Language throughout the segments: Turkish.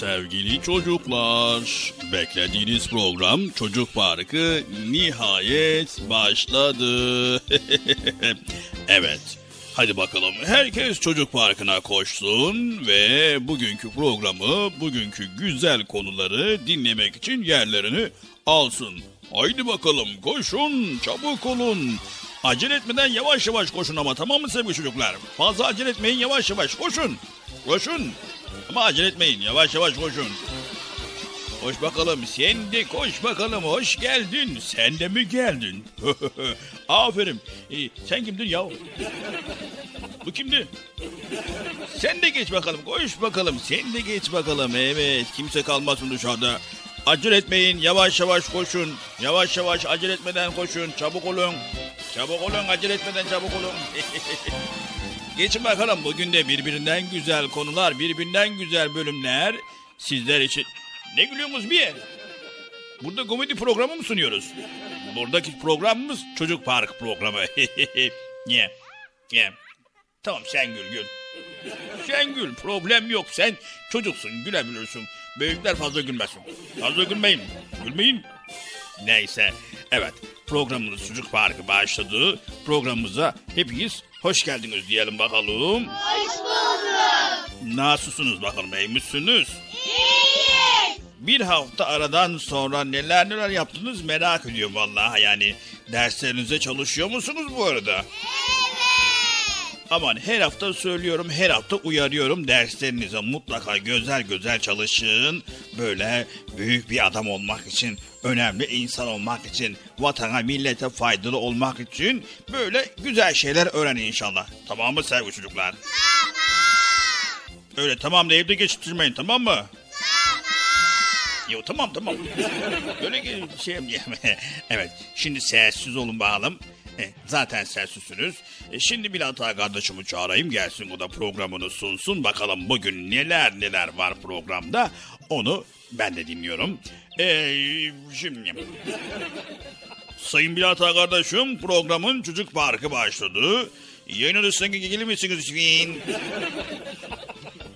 Sevgili çocuklar beklediğiniz program Çocuk Parkı nihayet başladı. evet hadi bakalım herkes Çocuk Parkı'na koşsun ve bugünkü programı bugünkü güzel konuları dinlemek için yerlerini alsın. Haydi bakalım koşun çabuk olun. Acele etmeden yavaş yavaş koşun ama tamam mı sevgili çocuklar? Fazla acele etmeyin yavaş yavaş koşun. Koşun. Ama acele etmeyin. Yavaş yavaş koşun. Koş bakalım. Sen de koş bakalım. Hoş geldin. Sen de mi geldin? Aferin. Ee, sen kimdin ya? Bu kimdi? Sen de geç bakalım. Koş bakalım. Sen de geç bakalım. Evet. Kimse kalmasın dışarıda. Acele etmeyin. Yavaş yavaş koşun. Yavaş yavaş acele etmeden koşun. Çabuk olun. Çabuk olun. Acele etmeden çabuk olun. Geçin bakalım bugün de birbirinden güzel konular, birbirinden güzel bölümler sizler için. Ne gülüyorsunuz bir? Burada komedi programı mı sunuyoruz? Buradaki programımız Çocuk Park programı. Niye? Niye? Tamam sen gül gül. Sen gül problem yok sen çocuksun gülebilirsin. Büyükler fazla gülmesin. Fazla gülmeyin. Gülmeyin. Neyse evet programımız Çocuk Parkı başladı. Programımıza hepiniz hoş geldiniz diyelim bakalım. Hoş bulduk. Nasılsınız bakalım iyi misiniz? İyiyiz. Bir hafta aradan sonra neler neler yaptınız merak ediyorum vallahi yani. Derslerinize çalışıyor musunuz bu arada? Evet. Aman her hafta söylüyorum, her hafta uyarıyorum. Derslerinize mutlaka güzel güzel çalışın. Böyle büyük bir adam olmak için, önemli insan olmak için, vatana, millete faydalı olmak için böyle güzel şeyler öğrenin inşallah. Tamam mı sevgili çocuklar? Tamam. Öyle tamam deyip de geçiştirmeyin tamam mı? Yok tamam tamam. Böyle şey Evet şimdi sessiz olun bakalım. E, Zaten sessizsiniz. E, Şimdi Bülent Ağa kardeşimi çağırayım gelsin o da programını sunsun. Bakalım bugün neler neler var programda. Onu ben de dinliyorum. E, şimdi... Sayın Ağa kardeşim programın Çocuk Parkı başladı. Yayın odasına gelir misiniz lütfen?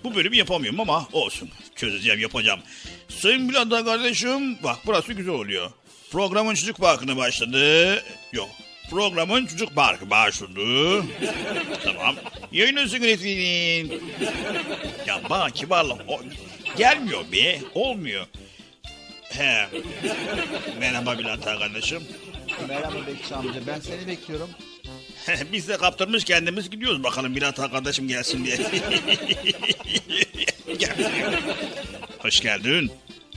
Bu bölümü yapamıyorum ama olsun. Çözeceğim yapacağım. Sayın Ağa kardeşim bak burası güzel oluyor. Programın çocuk parkına başladı. Yok. Programın çocuk parkı başladı. tamam. Yayın olsun lütfen. Ya bana kibarlık o, gelmiyor be. Olmuyor. He. Merhaba Bülent Ağa kardeşim. Merhaba Bekçi amca ben seni bekliyorum. Biz de kaptırmış kendimiz gidiyoruz bakalım Bülent Ağa kardeşim gelsin diye. Gel. Hoş geldin.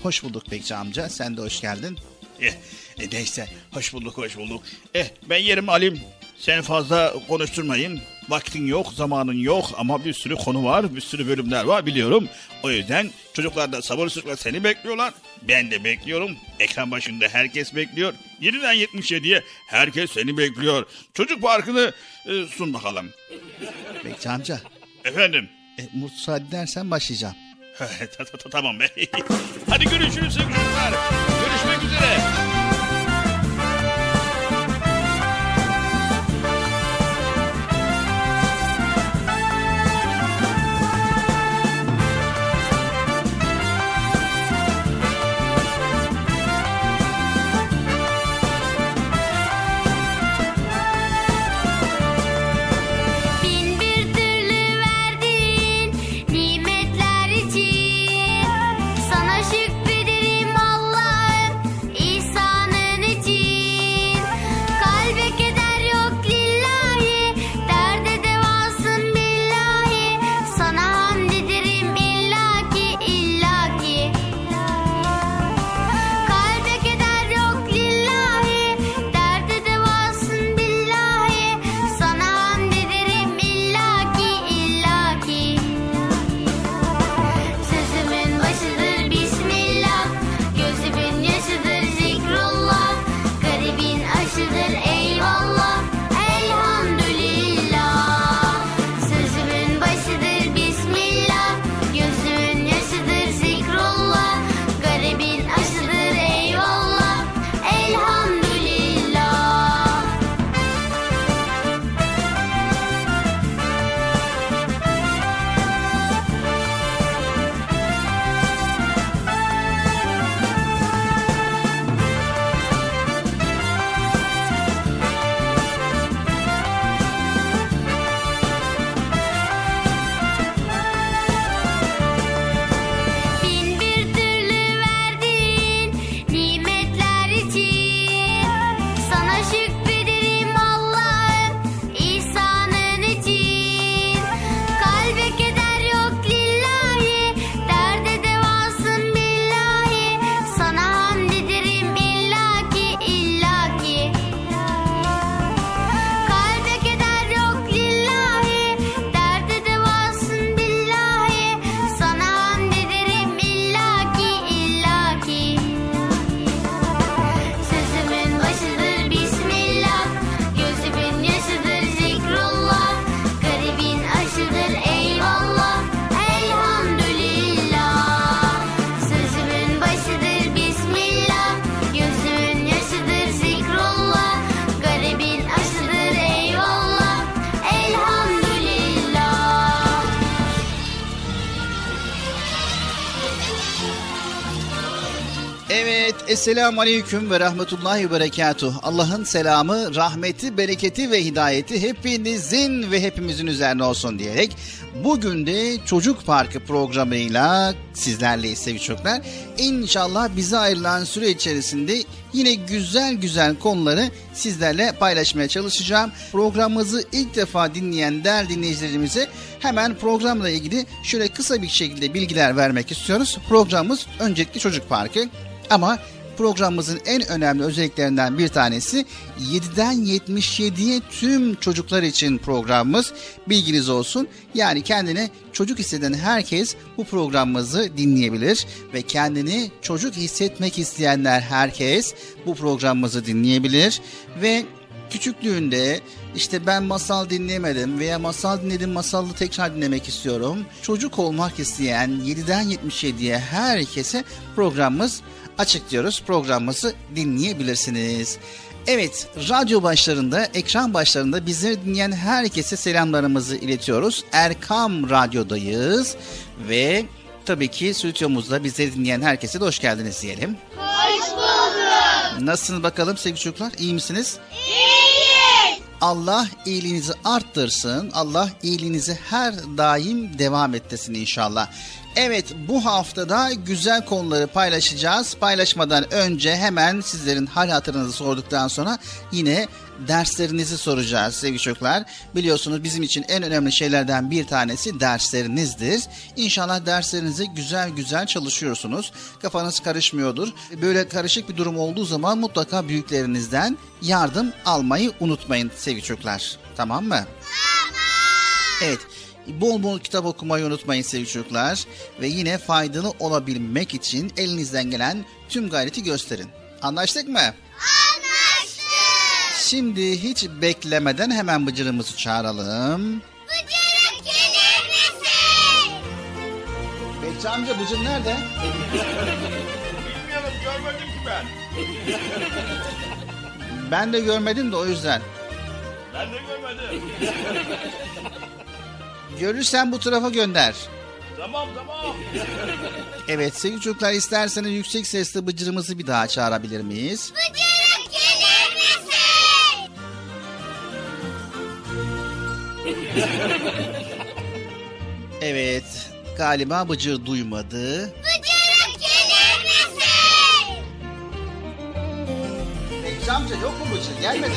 Hoş bulduk Bekçi amca sen de hoş geldin. Eh, e, neyse hoş bulduk hoş bulduk. Eh ben yerimi alayım. Sen fazla konuşturmayın. Vaktin yok, zamanın yok ama bir sürü konu var, bir sürü bölümler var biliyorum. O yüzden çocuklar da sabırsızlıkla seni bekliyorlar. Ben de bekliyorum. Ekran başında herkes bekliyor. 7'den 77'ye herkes seni bekliyor. Çocuk Parkı'nı e, sun bakalım. Bekçi amca Efendim? e, müsaade edersen başlayacağım. Ta- ta- ta- tamam be. Hadi görüşürüz sevgili çocuklar. Görüşmek üzere. Esselamu Aleyküm ve Rahmetullahi ve Berekatuh. Allah'ın selamı, rahmeti, bereketi ve hidayeti hepinizin ve hepimizin üzerine olsun diyerek bugün de Çocuk Parkı programıyla sizlerleyiz sevgili çocuklar. İnşallah bize ayrılan süre içerisinde yine güzel güzel konuları sizlerle paylaşmaya çalışacağım. Programımızı ilk defa dinleyen değerli dinleyicilerimize hemen programla ilgili şöyle kısa bir şekilde bilgiler vermek istiyoruz. Programımız öncelikle Çocuk Parkı. Ama programımızın en önemli özelliklerinden bir tanesi 7'den 77'ye tüm çocuklar için programımız bilginiz olsun. Yani kendine çocuk hisseden herkes bu programımızı dinleyebilir ve kendini çocuk hissetmek isteyenler herkes bu programımızı dinleyebilir ve küçüklüğünde işte ben masal dinlemedim veya masal dinledim masallı tekrar dinlemek istiyorum. Çocuk olmak isteyen 7'den 77'ye herkese programımız açık diyoruz. Programımızı dinleyebilirsiniz. Evet, radyo başlarında, ekran başlarında bizleri dinleyen herkese selamlarımızı iletiyoruz. Erkam Radyo'dayız ve tabii ki stüdyomuzda bizleri dinleyen herkese de hoş geldiniz diyelim. Hoş bulduk. Nasılsınız bakalım sevgili çocuklar? İyi misiniz? İyiyiz. Allah iyiliğinizi arttırsın. Allah iyiliğinizi her daim devam ettirsin inşallah. Evet bu haftada güzel konuları paylaşacağız. Paylaşmadan önce hemen sizlerin hal hatırınızı sorduktan sonra yine derslerinizi soracağız sevgili çocuklar. Biliyorsunuz bizim için en önemli şeylerden bir tanesi derslerinizdir. İnşallah derslerinizi güzel güzel çalışıyorsunuz. Kafanız karışmıyordur. Böyle karışık bir durum olduğu zaman mutlaka büyüklerinizden yardım almayı unutmayın sevgili çocuklar. Tamam mı? Tamam. Evet. Bol bol kitap okumayı unutmayın sevgili çocuklar. Ve yine faydalı olabilmek için elinizden gelen tüm gayreti gösterin. Anlaştık mı? Şimdi hiç beklemeden hemen Bıcır'ımızı çağıralım. Bıcırık gelir misin? Bekçi amca Bıcır nerede? Bilmiyorum görmedim ki ben. Ben de görmedim de o yüzden. Ben de görmedim. Görürsen bu tarafa gönder. Tamam tamam. Evet sevgili çocuklar isterseniz yüksek sesle Bıcır'ımızı bir daha çağırabilir miyiz? Bıcırık gelir Evet galiba Bıcır duymadı. Bıcırık gelir misin? Bekçi amca yok mu Bıcır gelmedi mi?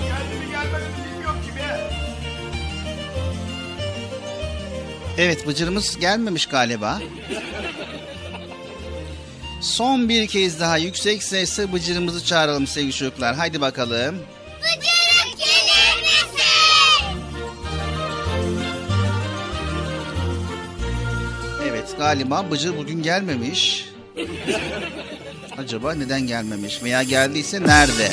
Geldi mi gelmedi mi bilmiyorum ki be. Evet Bıcır'ımız gelmemiş galiba. Son bir kez daha yüksek sesle Bıcır'ımızı çağıralım sevgili çocuklar. Haydi bakalım. Bıcırık Evet galiba Bıcır bugün gelmemiş. Acaba neden gelmemiş veya geldiyse nerede?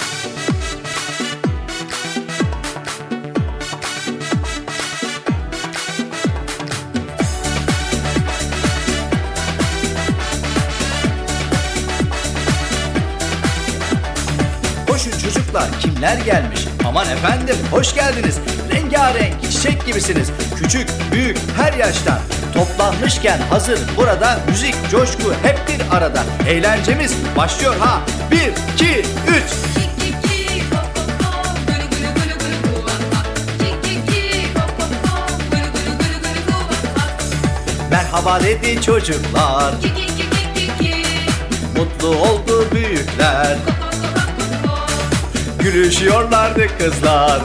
Koşun çocuklar kimler gelmiş? Aman efendim hoş geldiniz. Rengarenk çiçek gibisiniz. Küçük, büyük, her yaştan. Toplanmışken hazır burada müzik, coşku hep bir arada. Eğlencemiz başlıyor ha. Bir, iki, üç. Merhaba dedi çocuklar. Mutlu oldu büyükler. Gülüşüyorlardı kızlar.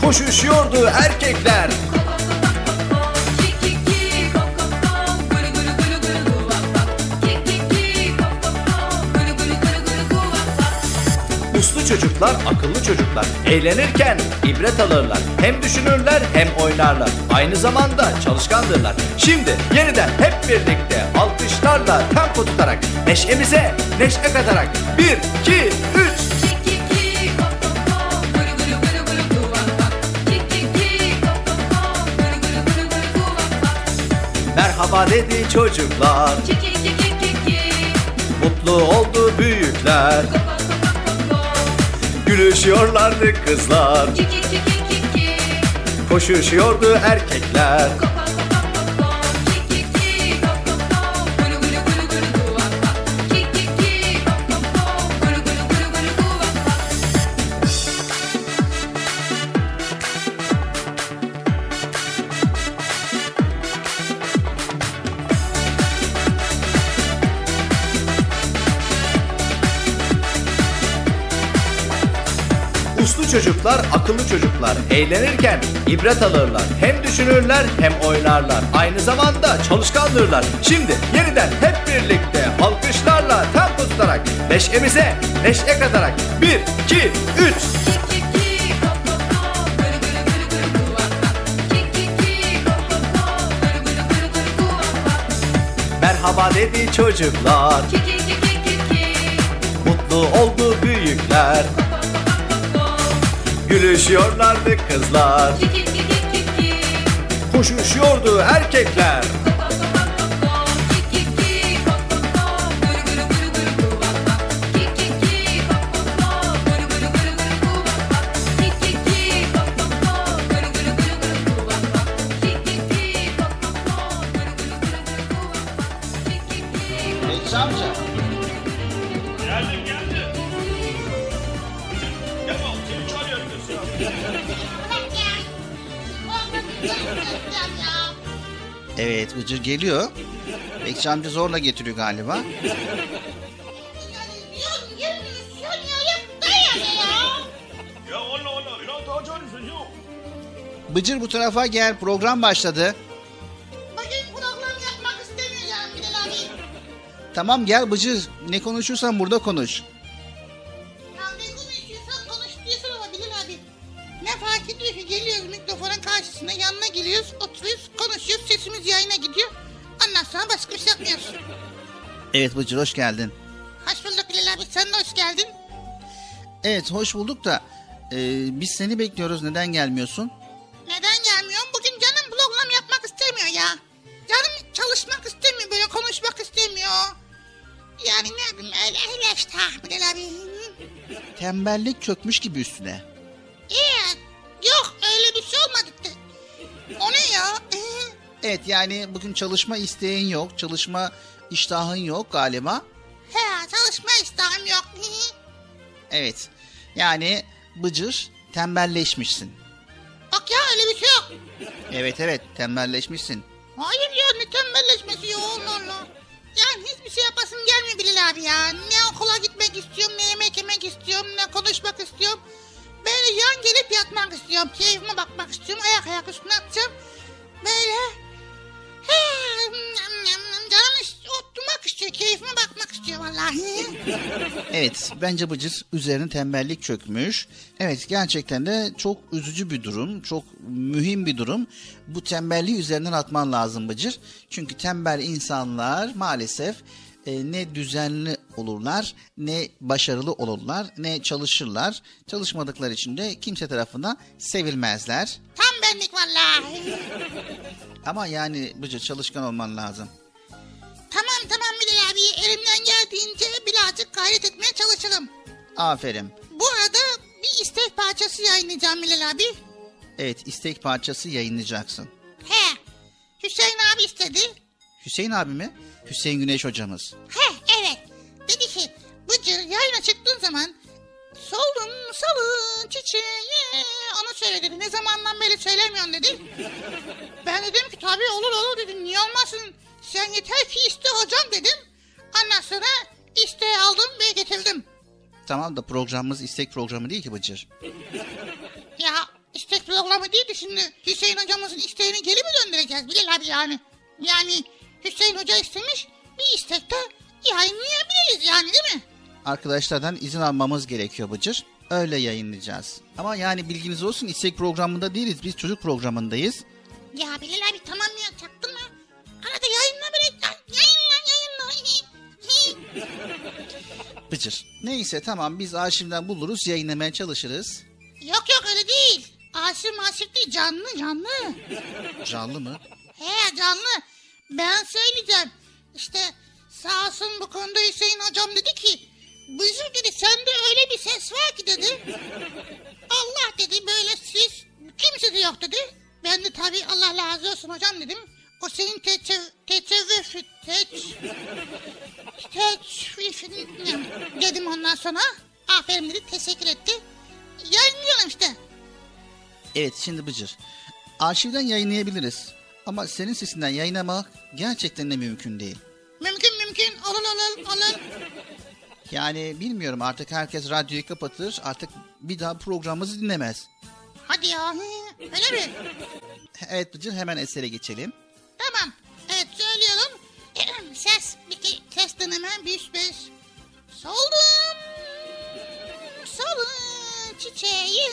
Koşuşuyordu erkekler. Çocuklar, akıllı çocuklar. Eğlenirken ibret alırlar. Hem düşünürler hem oynarlar. Aynı zamanda çalışkandırlar. Şimdi yeniden hep birlikte alkışlarla tempo tutarak neşemize neşe katarak. Bir, iki, üç. Merhaba dedi çocuklar. Mutlu oldu büyükler. Gülüşüyorlardı kızlar. Koşuşuyordu erkekler. Çocuklar akıllı çocuklar. Eğlenirken ibret alırlar. Hem düşünürler hem oynarlar. Aynı zamanda çalışkandırlar. Şimdi yeniden hep birlikte alkışlarla tempo tutarak neşemize neşe katarak. Bir, iki, üç. Merhaba dedi çocuklar. Mutlu oldu büyükler. Gülüşüyorlardı kızlar. Koşuşuyordu erkekler. Bekçi amca. Geldim geldim. Evet Bıcır geliyor. Bekçi amca zorla getiriyor galiba. Ya Allah Allah. Ya daha çağırıyorsun ya. Bıcır bu tarafa gel program başladı. Bugün program yapmak istemiyor yani Bilal abi. Tamam gel Bıcır ne konuşursan burada konuş. Evet Bıcır hoş geldin. Hoş bulduk Bilal abi sen de hoş geldin. Evet hoş bulduk da e, biz seni bekliyoruz neden gelmiyorsun? Neden gelmiyorsun? Bugün canım program yapmak istemiyor ya. Canım çalışmak istemiyor böyle konuşmak istemiyor. Yani ne bileyim öyle öyle işte ah, Bilal abi. Tembellik çökmüş gibi üstüne. İyi. Yok öyle bir şey olmadı. O ne ya? Ee, Evet yani bugün çalışma isteğin yok, çalışma iştahın yok galiba. He çalışma iştahım yok. Evet yani Bıcır tembelleşmişsin. Bak ya öyle bir şey yok. Evet evet tembelleşmişsin. Hayır ya ne tembelleşmesi ya Allah Allah. Yani hiçbir şey yapasım gelmiyor Bilal abi ya. Ne okula gitmek istiyorum, ne yemek yemek istiyorum, ne konuşmak istiyorum. Böyle yan gelip yatmak istiyorum. Keyfime bakmak istiyorum. Ayak ayak üstüne atacağım. Böyle. He, canım oturmak istiyor. Keyfime bakmak istiyor vallahi. Evet bence Bıcır üzerine tembellik çökmüş. Evet gerçekten de çok üzücü bir durum, çok mühim bir durum. Bu tembelliği üzerinden atman lazım Bıcır. Çünkü tembel insanlar maalesef e, ne düzenli olurlar, ne başarılı olurlar, ne çalışırlar. Çalışmadıkları için de kimse tarafından sevilmezler. Tam benlik vallahi. Ama yani Bıcır çalışkan olman lazım. Tamam tamam Bilal abi elimden geldiğince birazcık gayret etmeye çalışalım. Aferin. Bu arada bir istek parçası yayınlayacağım Bilal abi. Evet istek parçası yayınlayacaksın. He. Hüseyin abi istedi. Hüseyin abi mi? Hüseyin Güneş hocamız. He evet. Dedi ki Bıcır yayına çıktığın zaman solun salın çiçeği onu söyle dedi. Ne zamandan beri söylemiyorsun dedi. Ben dedim ki tabii olur olur dedim. Niye olmasın? Sen yeter ki iste hocam dedim. Ondan sonra isteği aldım ve getirdim. Tamam da programımız istek programı değil ki Bıcır. Ya istek programı değil de şimdi Hüseyin hocamızın isteğini geri mi döndüreceğiz Bilal abi yani? Yani Hüseyin hoca istemiş bir istekte yayınlayabiliriz yani değil mi? Arkadaşlardan izin almamız gerekiyor Bıcır. Öyle yayınlayacağız. Ama yani bilginiz olsun istek programında değiliz. Biz çocuk programındayız. Ya Bilal abi tamam ya çaktın mı? Arada yayınla böyle yayınla yayınla. Bıcır. Neyse tamam biz arşivden buluruz yayınlamaya çalışırız. yok yok öyle değil. Aşık maşık değil canlı canlı. Canlı mı? He canlı. Ben söyleyeceğim. İşte sağ olsun bu konuda Hüseyin hocam dedi ki Bıcır dedi sende öyle bir ses var ki dedi. Allah dedi böyle siz kimse de yok dedi. Ben de tabii Allah razı olsun hocam dedim. O senin teçev, teçevvüf, teç, teçvifin dedim ondan sonra. Aferin dedi teşekkür etti. Yayınlıyorum işte. Evet şimdi Bıcır. Arşivden yayınlayabiliriz. Ama senin sesinden yayınlamak gerçekten de mümkün değil. Mümkün mümkün olur olur olur. Yani bilmiyorum artık herkes radyoyu kapatır artık bir daha programımızı dinlemez. Hadi ya. Öyle mi? Evet Bıcır hemen esere geçelim. Tamam. Evet söylüyorum. Ses. Bir ses deneme. Bir beş. Soldum. Solun çiçeği.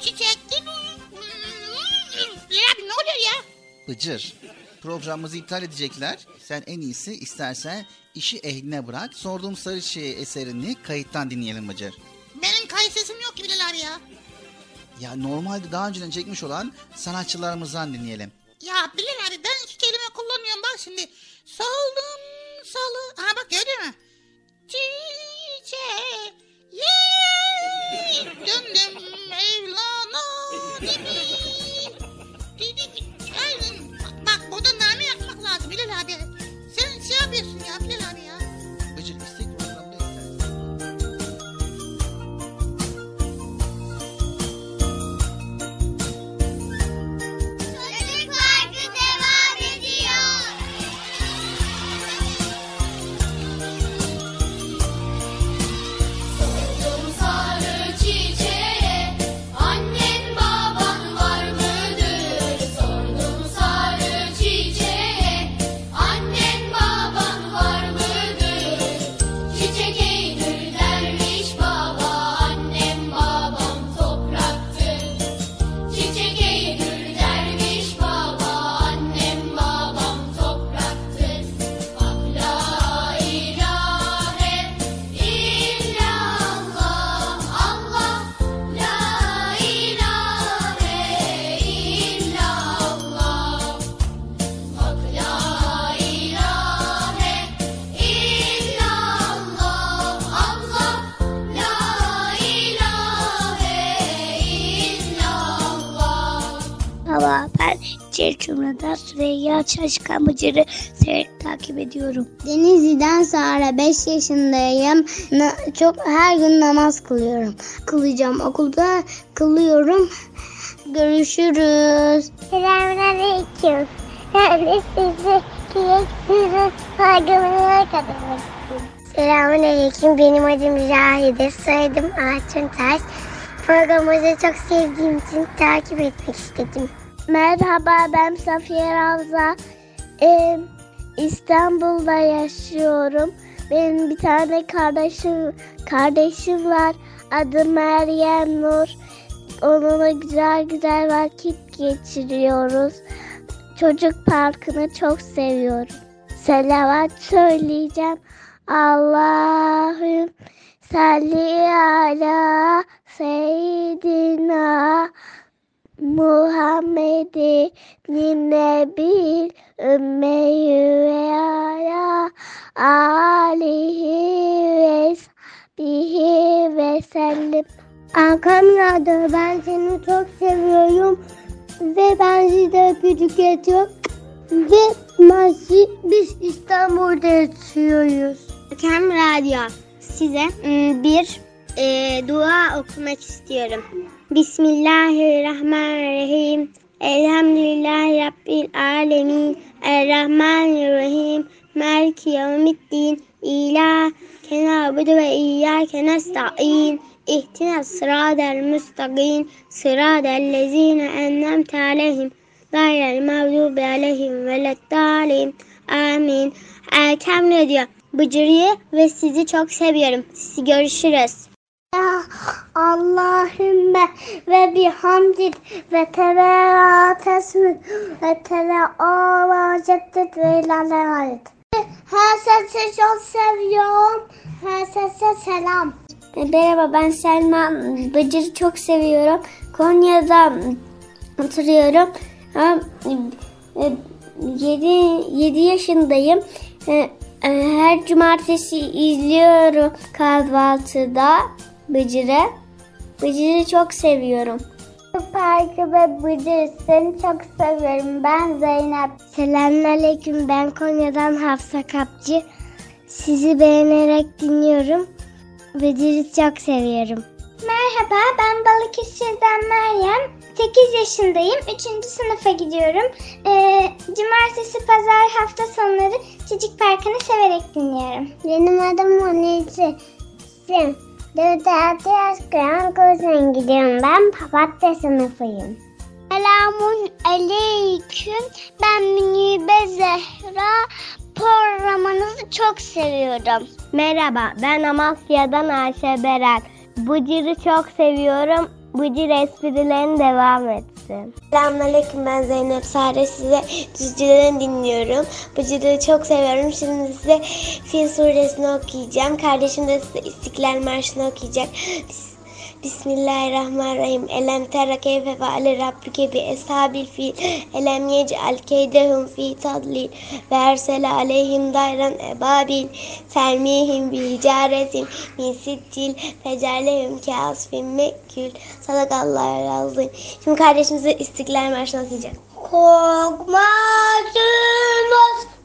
Çiçekli. Abi ne oluyor ya? Bıcır programımızı iptal edecekler. Sen en iyisi istersen işi ehline bırak. Sorduğum sarı şey eserini kayıttan dinleyelim Bıcır. Benim kayıt sesim yok ki Bilal abi ya. Ya normalde daha önceden çekmiş olan sanatçılarımızdan dinleyelim. Ya Bilal abi ben iki kelime kullanıyorum bak şimdi. Soldum salı. Aha bak gördün mü? Çiçeği. Döndüm Mevlana gibi. Bak name yapmak lazım Bilal abi. Sen şey yapıyorsun ya Bilal Çerçumra'da Süreyya Çalışkan Bıcır'ı severek takip ediyorum. Denizli'den sonra 5 yaşındayım. Na- çok her gün namaz kılıyorum. Kılacağım okulda kılıyorum. Görüşürüz. Selamünaleyküm. Ben de sizi kiyekleri saygımına katılmak Selamünaleyküm. Benim adım Cahide. Soyadım Altıntaş. Programınızı çok sevdiğim için takip etmek istedim. Merhaba ben Safiye Ravza. Ee, İstanbul'da yaşıyorum. Benim bir tane kardeşim kardeşim var. Adı Meryem Nur. Onunla güzel güzel vakit geçiriyoruz. Çocuk parkını çok seviyorum. Selavat söyleyeceğim. Allah'ım salli ala seyyidina Muhammed'i nebil ümmeyi ve ala alihi ve sahbihi ve sellim. Arkamda ben seni çok seviyorum ve ben size öpücük ediyorum ve mazi biz İstanbul'da yaşıyoruz. Kem Radyo size ım, bir e, dua okumak istiyorum. Bismillahirrahmanirrahim. Elhamdülillahi Rabbil alemin. Errahmanirrahim. Maliki yevmiddin. İyyâke na'budu ve iyyâke nesta'in. İhtina sıradel müstakim. Sıradel lezine ennemte aleyhim. Gayrel mağdubi aleyhim veleddâlim. Amin. Erkem ne diyor? Bıcırıyı ve sizi çok seviyorum. Sizi görüşürüz. Allahümme ve bihamdik ve teala tesmin ve teala ceddet ve ilerlemeyin. Her sesi çok seviyorum. Her sese selam. Merhaba ben Selma. Bıcır'ı çok seviyorum. Konya'da oturuyorum. 7, 7 yaşındayım. E, e, Her cumartesi izliyorum kahvaltıda Bıcır'ı. Bıcır'ı çok seviyorum. Parkı ve Bıcır seni çok seviyorum. Ben Zeynep. Selamünaleyküm. Ben Konya'dan Hafsa Kapçı. Sizi beğenerek dinliyorum. Bıcır'ı çok seviyorum. Merhaba ben Balıkesir'den Meryem. 8 yaşındayım. 3. sınıfa gidiyorum. Ee, cumartesi, pazar, hafta sonları Çocuk Parkı'nı severek dinliyorum. Benim adım Monisi. Sim. 4-6 yaş Kur'an kursuna gidiyorum. Ben papatya sınıfıyım. Selamun aleyküm. Ben Münibe Zehra. Programınızı çok seviyorum. Merhaba, ben Amasya'dan Ayşe Beren. Bıcır'ı çok seviyorum. Bıcır esprilerini devam etsin. Selamünaleyküm ben Zeynep Sare size Düzce'den dinliyorum. Bıcır'ı çok seviyorum. Şimdi size Fil suresini okuyacağım. Kardeşim de size İstiklal Marşı'nı okuyacak. Bis- Bismillahirrahmanirrahim. Elem tera keyfe feale rabbuke bi eshabil fil. Elem yec'al keydehum fi tadlil. Ve ersele aleyhim dayran ebabil. Sermihim bi hicaretin min sittil. Fecalehum ki asfin mekkül. Sadakallahu azim. Şimdi kardeşimize İstiklal Marşı'nı okuyacak. Korkmaz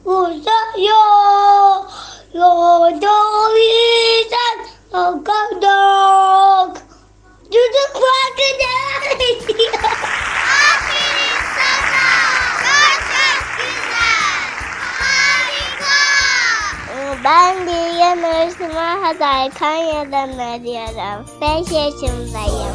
uzaya Yolda bizden akadak Çocuk farkında Aferin sana. Çok güzel. Harika. Ben Bilge Nursima Hazar Konya'dan arıyorum. 5 yaşındayım.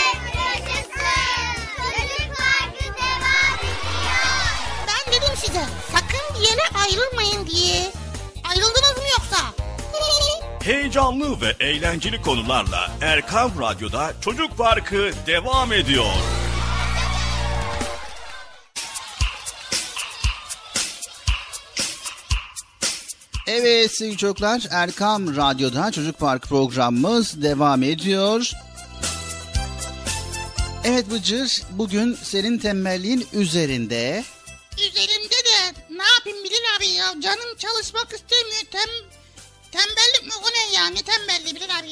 ayrılmayın diye. Ayrıldınız mı yoksa? Heyecanlı ve eğlenceli konularla Erkam Radyo'da Çocuk Parkı devam ediyor. Evet sevgili çocuklar Erkam Radyo'da Çocuk Park programımız devam ediyor. Evet Bıcır bugün senin tembelliğin üzerinde. Üzerimde de ne yapayım Bilal abi ya? Canım çalışmak istemiyor. Tem, tembellik mi? O ne ya? Ne tembelliği Bilal abi?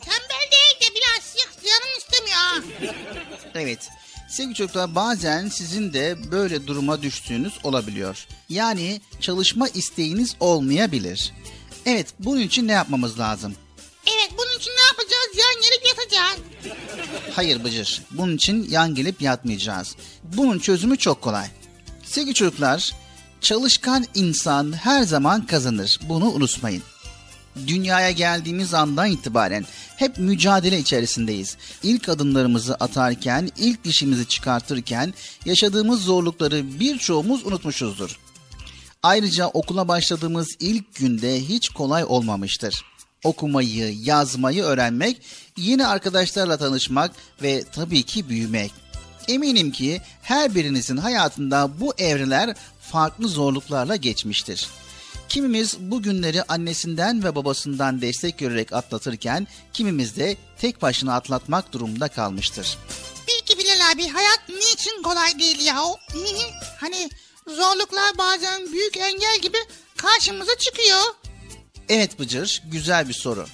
Tembel değil de biraz. Canım istemiyor ha. Evet sevgili çocuklar bazen sizin de böyle duruma düştüğünüz olabiliyor. Yani çalışma isteğiniz olmayabilir. Evet bunun için ne yapmamız lazım? Evet bunun için ne yapacağız? Yan gelip yatacağız. Hayır Bıcır. Bunun için yan gelip yatmayacağız. Bunun çözümü çok kolay. Sevgili çocuklar, çalışkan insan her zaman kazanır. Bunu unutmayın. Dünyaya geldiğimiz andan itibaren hep mücadele içerisindeyiz. İlk adımlarımızı atarken, ilk dişimizi çıkartırken yaşadığımız zorlukları birçoğumuz unutmuşuzdur. Ayrıca okula başladığımız ilk günde hiç kolay olmamıştır. Okumayı, yazmayı öğrenmek, yeni arkadaşlarla tanışmak ve tabii ki büyümek. Eminim ki her birinizin hayatında bu evreler farklı zorluklarla geçmiştir. Kimimiz bu günleri annesinden ve babasından destek görerek atlatırken kimimiz de tek başına atlatmak durumunda kalmıştır. Peki Bilal abi hayat niçin kolay değil ya? hani zorluklar bazen büyük engel gibi karşımıza çıkıyor. Evet Bıcır, güzel bir soru.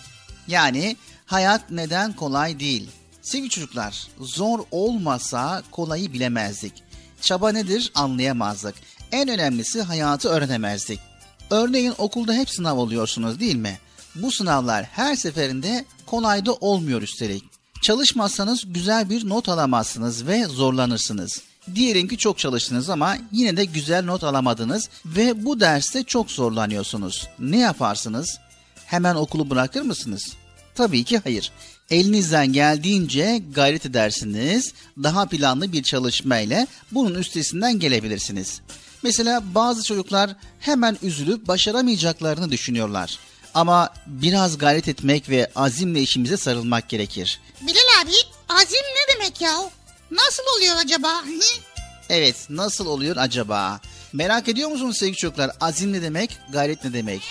Yani hayat neden kolay değil? Sevgili çocuklar, zor olmasa kolayı bilemezdik. Çaba nedir anlayamazdık. En önemlisi hayatı öğrenemezdik. Örneğin okulda hep sınav oluyorsunuz değil mi? Bu sınavlar her seferinde kolay da olmuyor üstelik. Çalışmazsanız güzel bir not alamazsınız ve zorlanırsınız. Diyelim ki çok çalıştınız ama yine de güzel not alamadınız ve bu derste çok zorlanıyorsunuz. Ne yaparsınız? Hemen okulu bırakır mısınız? Tabii ki hayır. Elinizden geldiğince gayret edersiniz. Daha planlı bir çalışma ile bunun üstesinden gelebilirsiniz. Mesela bazı çocuklar hemen üzülüp başaramayacaklarını düşünüyorlar. Ama biraz gayret etmek ve azimle işimize sarılmak gerekir. Bilal abi azim ne demek ya? Nasıl oluyor acaba? Evet, nasıl oluyor acaba? Merak ediyor musunuz sevgili çocuklar? Azim ne demek, gayret ne demek?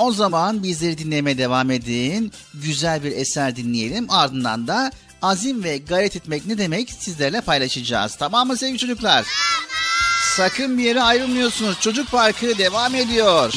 O zaman bizleri dinlemeye devam edin. Güzel bir eser dinleyelim. Ardından da azim ve gayret etmek ne demek sizlerle paylaşacağız. Tamam mı sevgili çocuklar? Sakın bir yere ayrılmıyorsunuz. Çocuk Parkı devam ediyor.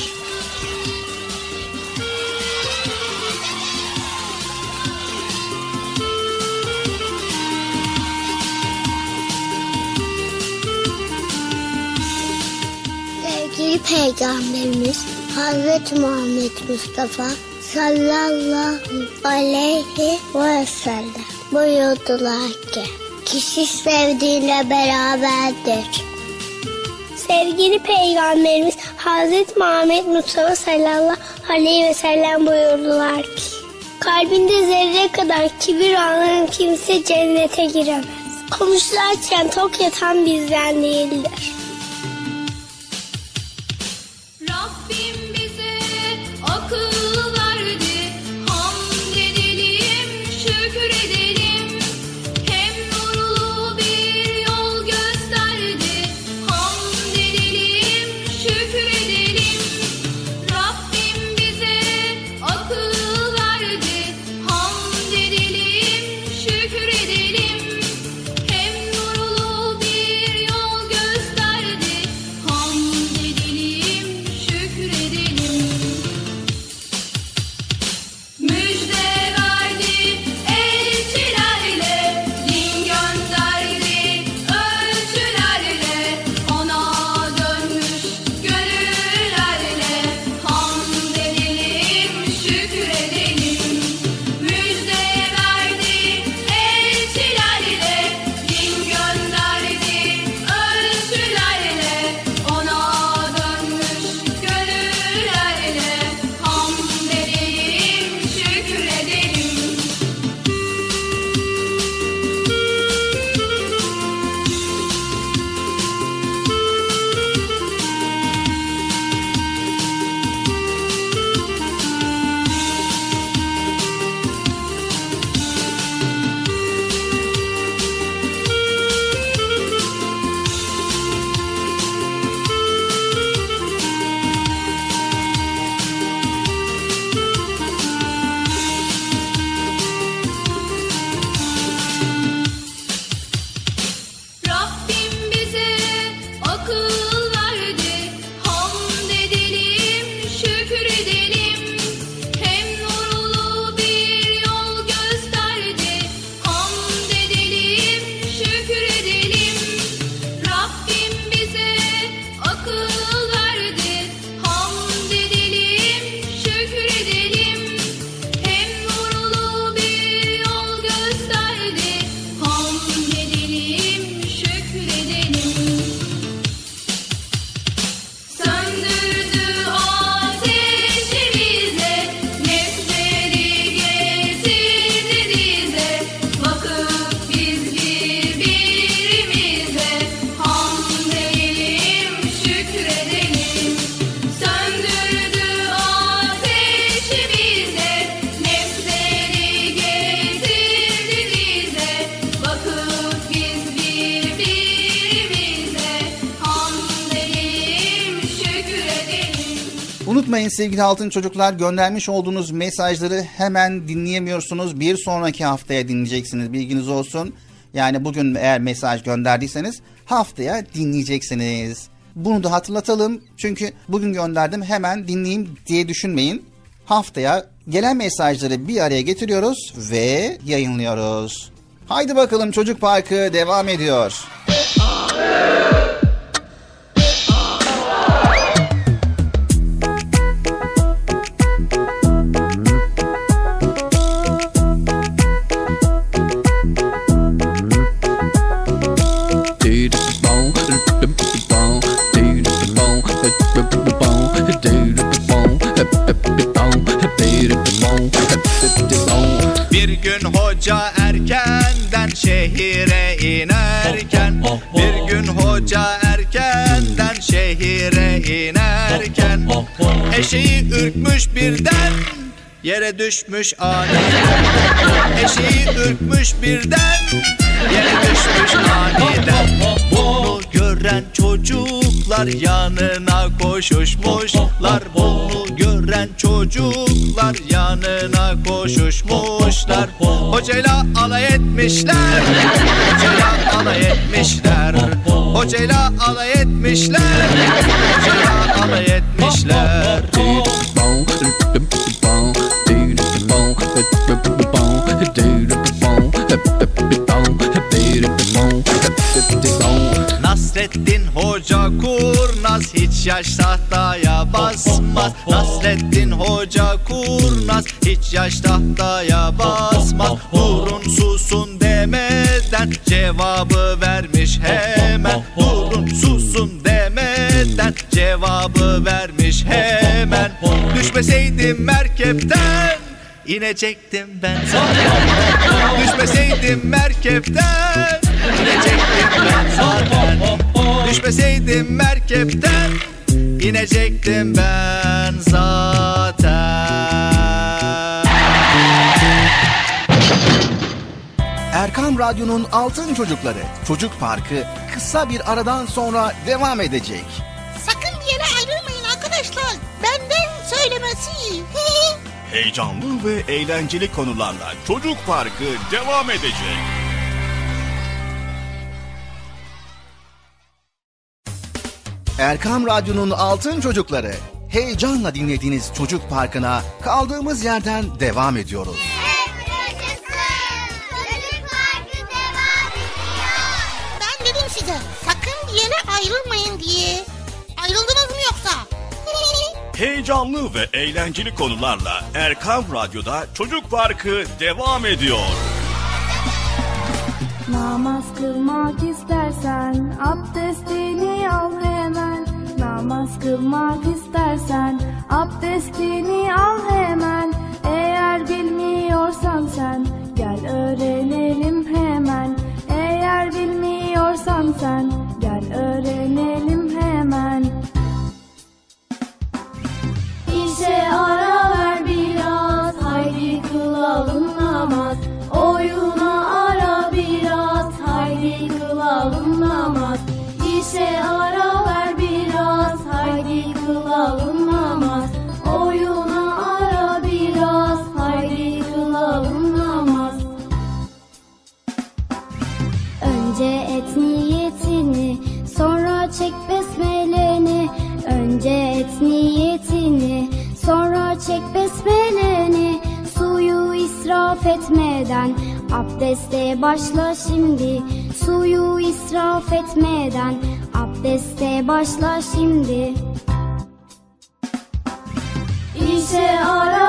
Sevgili Peygamberimiz Hazreti Muhammed Mustafa sallallahu aleyhi ve sellem buyurdular ki kişi sevdiğiyle beraberdir. Sevgili Peygamberimiz Hazreti Muhammed Mustafa sallallahu aleyhi ve sellem buyurdular ki Kalbinde zerre kadar kibir olan kimse cennete giremez. Konuşlarken tok yatan bizden değildir. Unutmayın sevgili altın çocuklar göndermiş olduğunuz mesajları hemen dinleyemiyorsunuz. Bir sonraki haftaya dinleyeceksiniz bilginiz olsun. Yani bugün eğer mesaj gönderdiyseniz haftaya dinleyeceksiniz. Bunu da hatırlatalım. Çünkü bugün gönderdim hemen dinleyeyim diye düşünmeyin. Haftaya gelen mesajları bir araya getiriyoruz ve yayınlıyoruz. Haydi bakalım Çocuk Parkı devam ediyor. Hoca erkenden şehire inerken Bir gün hoca erkenden şehire inerken Eşeği ürkmüş birden yere düşmüş aniden Eşeği ürkmüş birden yere düşmüş aniden. Bunu gören çocuklar yanına koşuşmuşlar Bunu gören çocuklar yanına koşuşmuşlar. Hocayla alay etmişler. Hocayla alay etmişler. Hocayla alay etmişler. Hocayla alay etmişler. Kurnaz Hiç yaş tahtaya basmaz. Nasreddin Hoca kurnaz. Hiç yaş tahtaya basmaz. Durun susun demeden Cevabı vermiş hemen. Durun susun demeden Cevabı vermiş hemen. Düşmeseydim merkepten inecektim ben. Düşmeseydim merkepten inecektim ben. zaten Düşmeseydim merkepten inecektim ben zaten Erkam Radyo'nun Altın Çocukları Çocuk Parkı kısa bir aradan sonra devam edecek. Sakın bir yere ayrılmayın arkadaşlar. Benden söylemesi. Heyecanlı ve eğlenceli konularla Çocuk Parkı devam edecek. Erkam Radyo'nun Altın Çocukları heyecanla dinlediğiniz Çocuk Parkı'na kaldığımız yerden devam ediyoruz. ben dedim size sakın bir yere ayrılmayın diye. Ayrıldınız mı yoksa? Heyecanlı ve eğlenceli konularla Erkam Radyo'da Çocuk Parkı devam ediyor. Namaz kılmak istersen abdestini al hemen. Namaz kılmak istersen abdestini al hemen. Eğer bilmiyorsan sen gel öğrenelim hemen. Eğer bilmiyorsan sen gel öğrenelim hemen. İşe ara ver biraz haydi kılalım namaz İşe ara ver biraz haydi kılalım namaz. Oyuna ara biraz haydi kılalım namaz. Önce et sonra çek besmeleni. Önce et sonra çek besmeleni. Suyu israf etmeden abdeste başla şimdi Suyu israf etmeden abdeste başla şimdi. İşe ara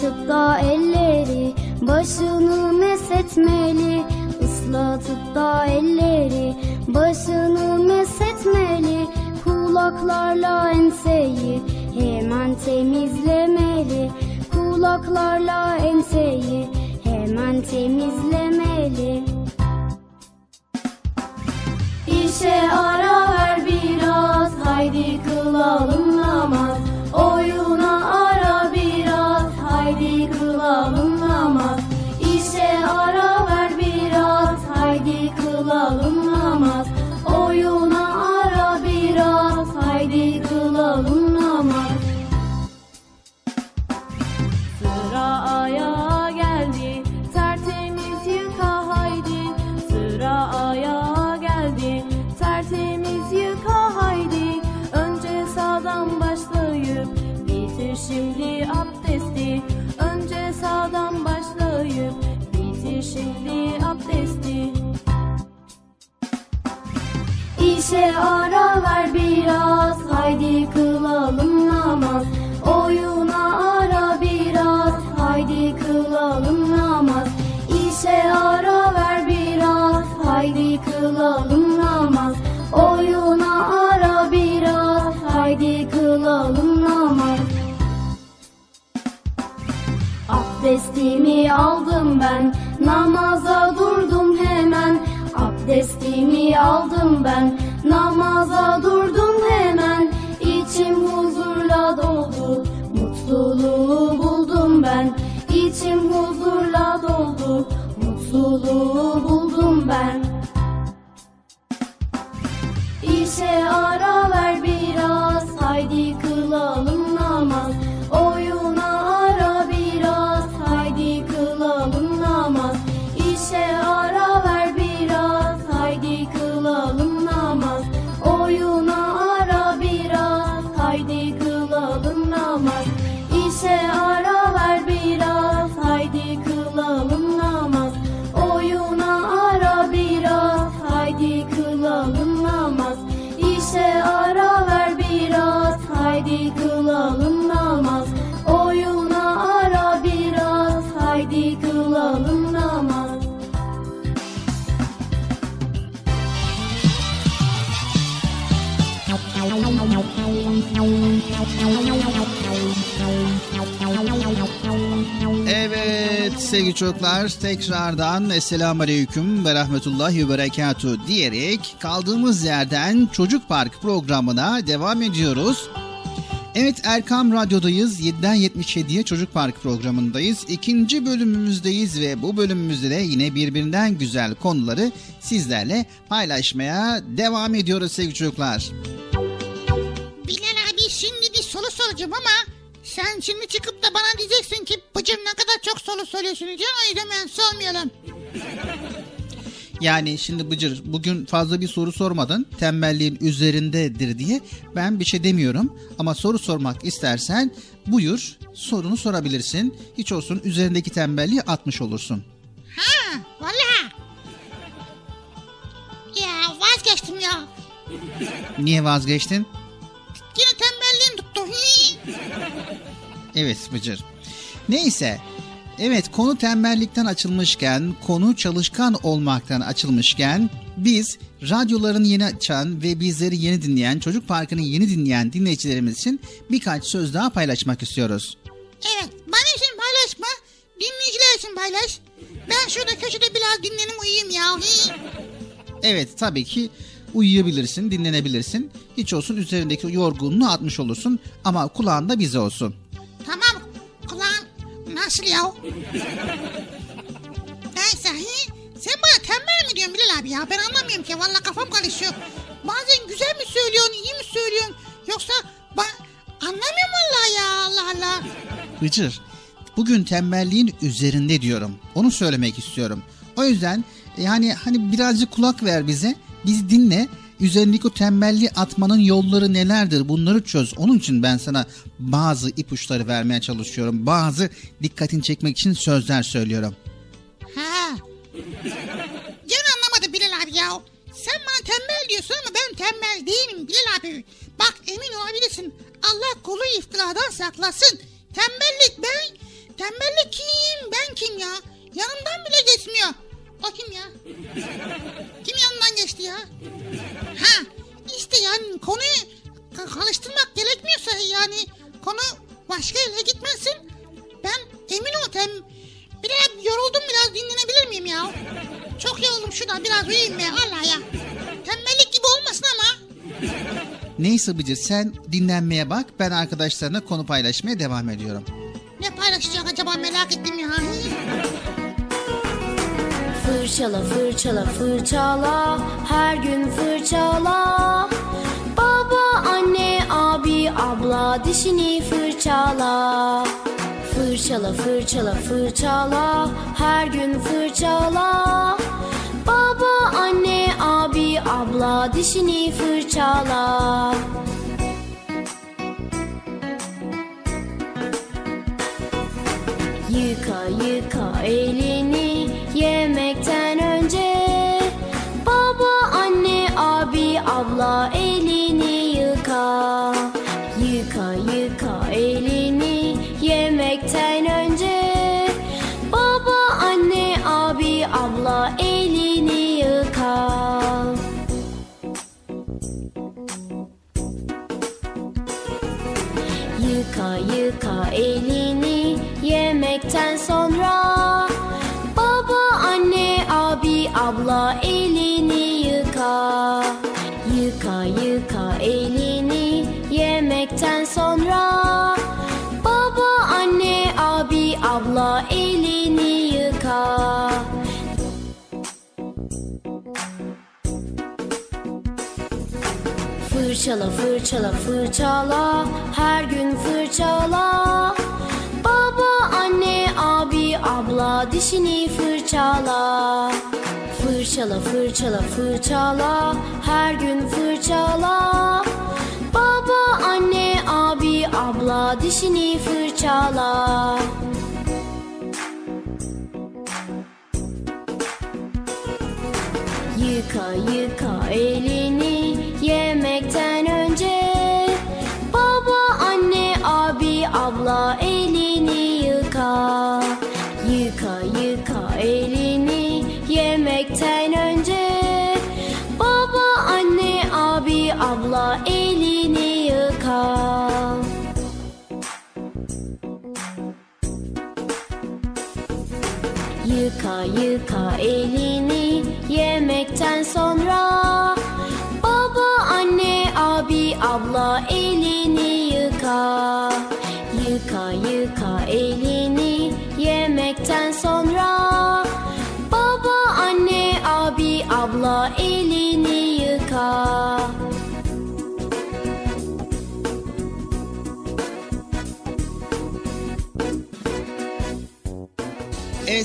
Islatıp da elleri başını mesetmeli. Islatıp da elleri başını mesetmeli. Kulaklarla enseyi hemen temizlemeli. Kulaklarla enseyi hemen temizlemeli. İşe ara ver biraz haydi kılalım namaz. Oyuna Alın tekrardan Esselamu Aleyküm ve Rahmetullahi ve Berekatuhu diyerek kaldığımız yerden Çocuk Park programına devam ediyoruz. Evet Erkam Radyo'dayız. 7'den 77'ye Çocuk Park programındayız. İkinci bölümümüzdeyiz ve bu bölümümüzde de yine birbirinden güzel konuları sizlerle paylaşmaya devam ediyoruz sevgili çocuklar. Bilal abi şimdi bir soru soracağım ama sen şimdi çıkıp da bana diyeceksin ki bacım ne kadar çok soru soruyorsun diyeceksin o yüzden ben sormayalım. Yani şimdi Bıcır bugün fazla bir soru sormadın tembelliğin üzerindedir diye ben bir şey demiyorum. Ama soru sormak istersen buyur sorunu sorabilirsin. Hiç olsun üzerindeki tembelliği atmış olursun. Ha valla. Ya vazgeçtim ya. Niye vazgeçtin? Evet Bıcır. Neyse. Evet konu tembellikten açılmışken, konu çalışkan olmaktan açılmışken biz radyolarını yeni açan ve bizleri yeni dinleyen, Çocuk Parkı'nı yeni dinleyen dinleyicilerimiz için birkaç söz daha paylaşmak istiyoruz. Evet bana için paylaşma. Dinleyiciler için paylaş. Ben şurada köşede biraz dinlenim uyuyayım ya. Evet tabii ki uyuyabilirsin, dinlenebilirsin. Hiç olsun üzerindeki yorgunluğu atmış olursun ama kulağında bize olsun. Nasıl ya? Neyse hi? sen bana tembel mi diyorsun Bilal abi ya? Ben anlamıyorum ki valla kafam karışıyor. Bazen güzel mi söylüyorsun, iyi mi söylüyorsun? Yoksa ben anlamıyorum valla ya Allah Allah. Bıcır, bugün tembelliğin üzerinde diyorum. Onu söylemek istiyorum. O yüzden yani hani birazcık kulak ver bize. Biz dinle. Üzerindeki o tembelliği atmanın yolları nelerdir bunları çöz. Onun için ben sana bazı ipuçları vermeye çalışıyorum. Bazı dikkatini çekmek için sözler söylüyorum. Ha. Gene anlamadı Bilal abi ya. Sen bana tembel diyorsun ama ben tembel değilim Bilal abi. Bak emin olabilirsin. Allah kulu iftiradan saklasın. Tembellik ben. Tembellik kim? Ben kim ya? Yanımdan bile geçmiyor. Kim ya? Kim yanından geçti ya? Ha işte yani konuyu ka- karıştırmak gerekmiyorsa yani konu başka yere gitmesin. Ben emin ol tem biraz yoruldum biraz dinlenebilir miyim ya? Çok yoruldum şurada biraz uyuyayım ya Allah ya. Tembellik gibi olmasın ama. Neyse Bıcır sen dinlenmeye bak. Ben arkadaşlarına konu paylaşmaya devam ediyorum. Ne paylaşacak acaba merak ettim ya. Fırçala fırçala fırçala. Her gün fırçala. Baba anne abi abla dişini fırçala. Fırçala fırçala fırçala. Her gün fırçala. Baba anne abi abla dişini fırçala. Yıka yıka elini Yıka yıka elini yemekten sonra. Baba, anne, abi, abla elini yıka. Yıka yıka elini yemekten sonra. Baba, anne, abi, abla elini Fırçala fırçala fırçala. Her gün fırçala. Baba anne abi abla dişini fırçala. Fırçala fırçala fırçala. Her gün fırçala. Baba anne abi abla dişini fırçala. Yıka yıka elini yıka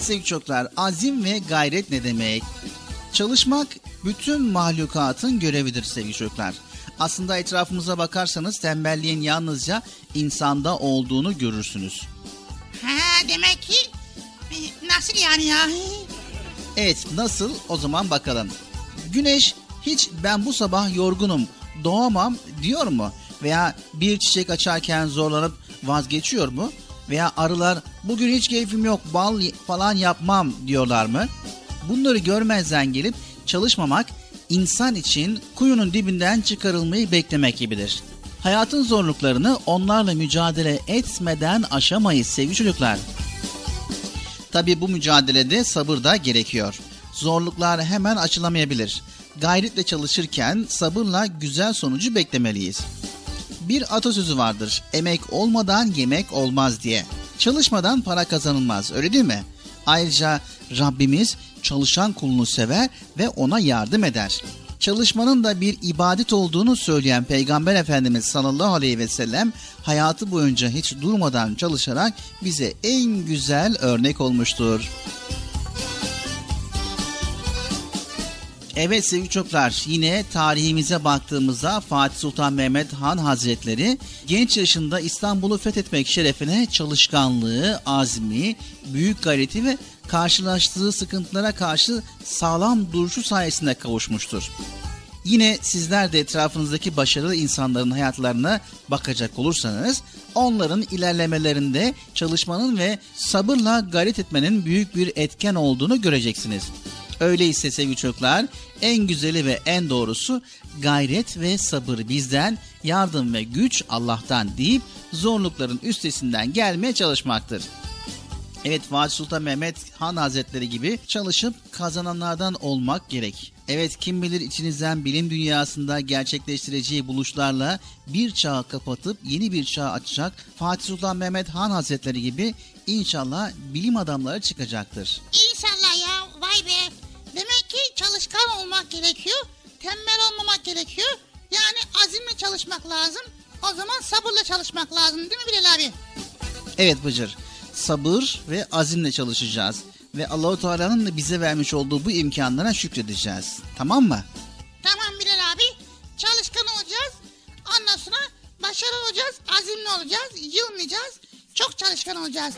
Sevgili çocuklar, azim ve gayret ne demek? Çalışmak bütün mahlukatın görevidir sevgili çocuklar. Aslında etrafımıza bakarsanız tembelliğin yalnızca insanda olduğunu görürsünüz. Ha demek ki e, nasıl yani ya? Evet nasıl o zaman bakalım. Güneş hiç ben bu sabah yorgunum doğamam diyor mu? Veya bir çiçek açarken zorlanıp vazgeçiyor mu? Veya arılar bugün hiç keyfim yok bal falan yapmam diyorlar mı? Bunları görmezden gelip çalışmamak insan için kuyunun dibinden çıkarılmayı beklemek gibidir. Hayatın zorluklarını onlarla mücadele etmeden aşamayız sevgili çocuklar. Tabi bu mücadelede sabır da gerekiyor. Zorluklar hemen açılamayabilir. Gayretle çalışırken sabırla güzel sonucu beklemeliyiz. Bir atasözü vardır. Emek olmadan yemek olmaz diye. Çalışmadan para kazanılmaz öyle değil mi? Ayrıca Rabbimiz çalışan kulunu sever ve ona yardım eder. Çalışmanın da bir ibadet olduğunu söyleyen Peygamber Efendimiz sallallahu aleyhi ve sellem hayatı boyunca hiç durmadan çalışarak bize en güzel örnek olmuştur. Evet sevgili çocuklar yine tarihimize baktığımızda Fatih Sultan Mehmet Han Hazretleri genç yaşında İstanbul'u fethetmek şerefine çalışkanlığı, azmi, büyük gayreti ve karşılaştığı sıkıntılara karşı sağlam duruşu sayesinde kavuşmuştur. Yine sizler de etrafınızdaki başarılı insanların hayatlarına bakacak olursanız onların ilerlemelerinde çalışmanın ve sabırla gayret etmenin büyük bir etken olduğunu göreceksiniz. Öyleyse sevgili çocuklar en güzeli ve en doğrusu gayret ve sabır bizden, yardım ve güç Allah'tan deyip zorlukların üstesinden gelmeye çalışmaktır. Evet Fatih Sultan Mehmet Han Hazretleri gibi çalışıp kazananlardan olmak gerek. Evet kim bilir içinizden bilim dünyasında gerçekleştireceği buluşlarla bir çağı kapatıp yeni bir çağ açacak Fatih Sultan Mehmet Han Hazretleri gibi inşallah bilim adamları çıkacaktır. İnşallah ya vay be. Demek ki çalışkan olmak gerekiyor. Tembel olmamak gerekiyor. Yani azimle çalışmak lazım. O zaman sabırla çalışmak lazım değil mi Bilal abi? Evet Bıcır. Sabır ve azimle çalışacağız. Ve Allahu Teala'nın da bize vermiş olduğu bu imkanlara şükredeceğiz. Tamam mı? Tamam Bilal abi. Çalışkan olacağız. Ondan sonra başarılı olacağız. Azimli olacağız. Yılmayacağız. Çok çalışkan olacağız.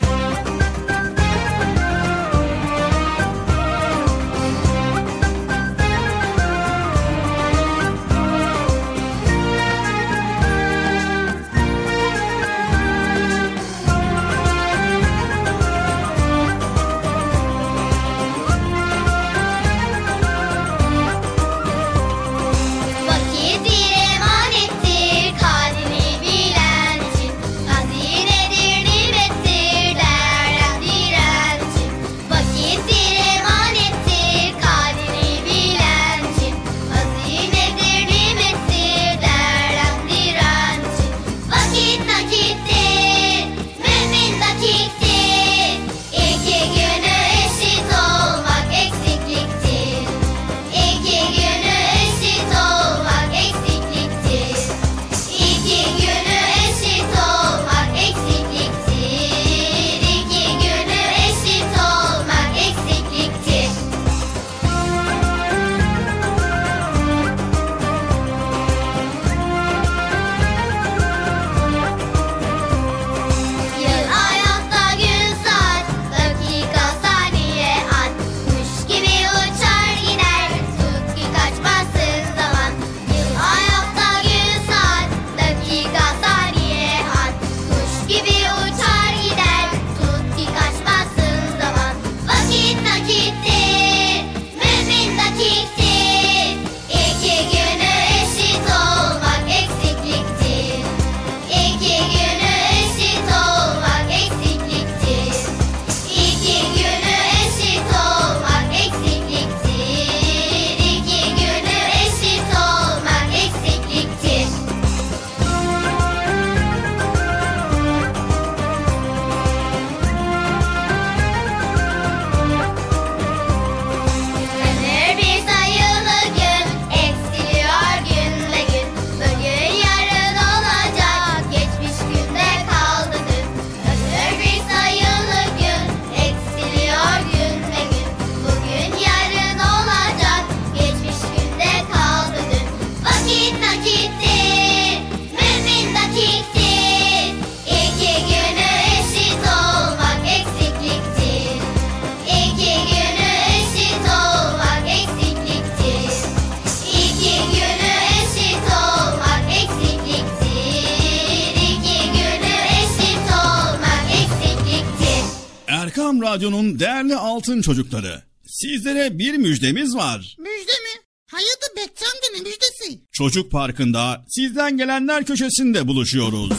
Altın çocukları. Sizlere bir müjdemiz var. Müjde mi? Amca ne müjdesi? Çocuk Parkı'nda sizden gelenler köşesinde buluşuyoruz.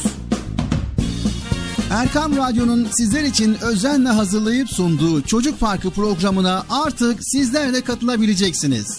Erkam Radyo'nun sizler için özenle hazırlayıp sunduğu Çocuk Parkı programına artık sizler de katılabileceksiniz.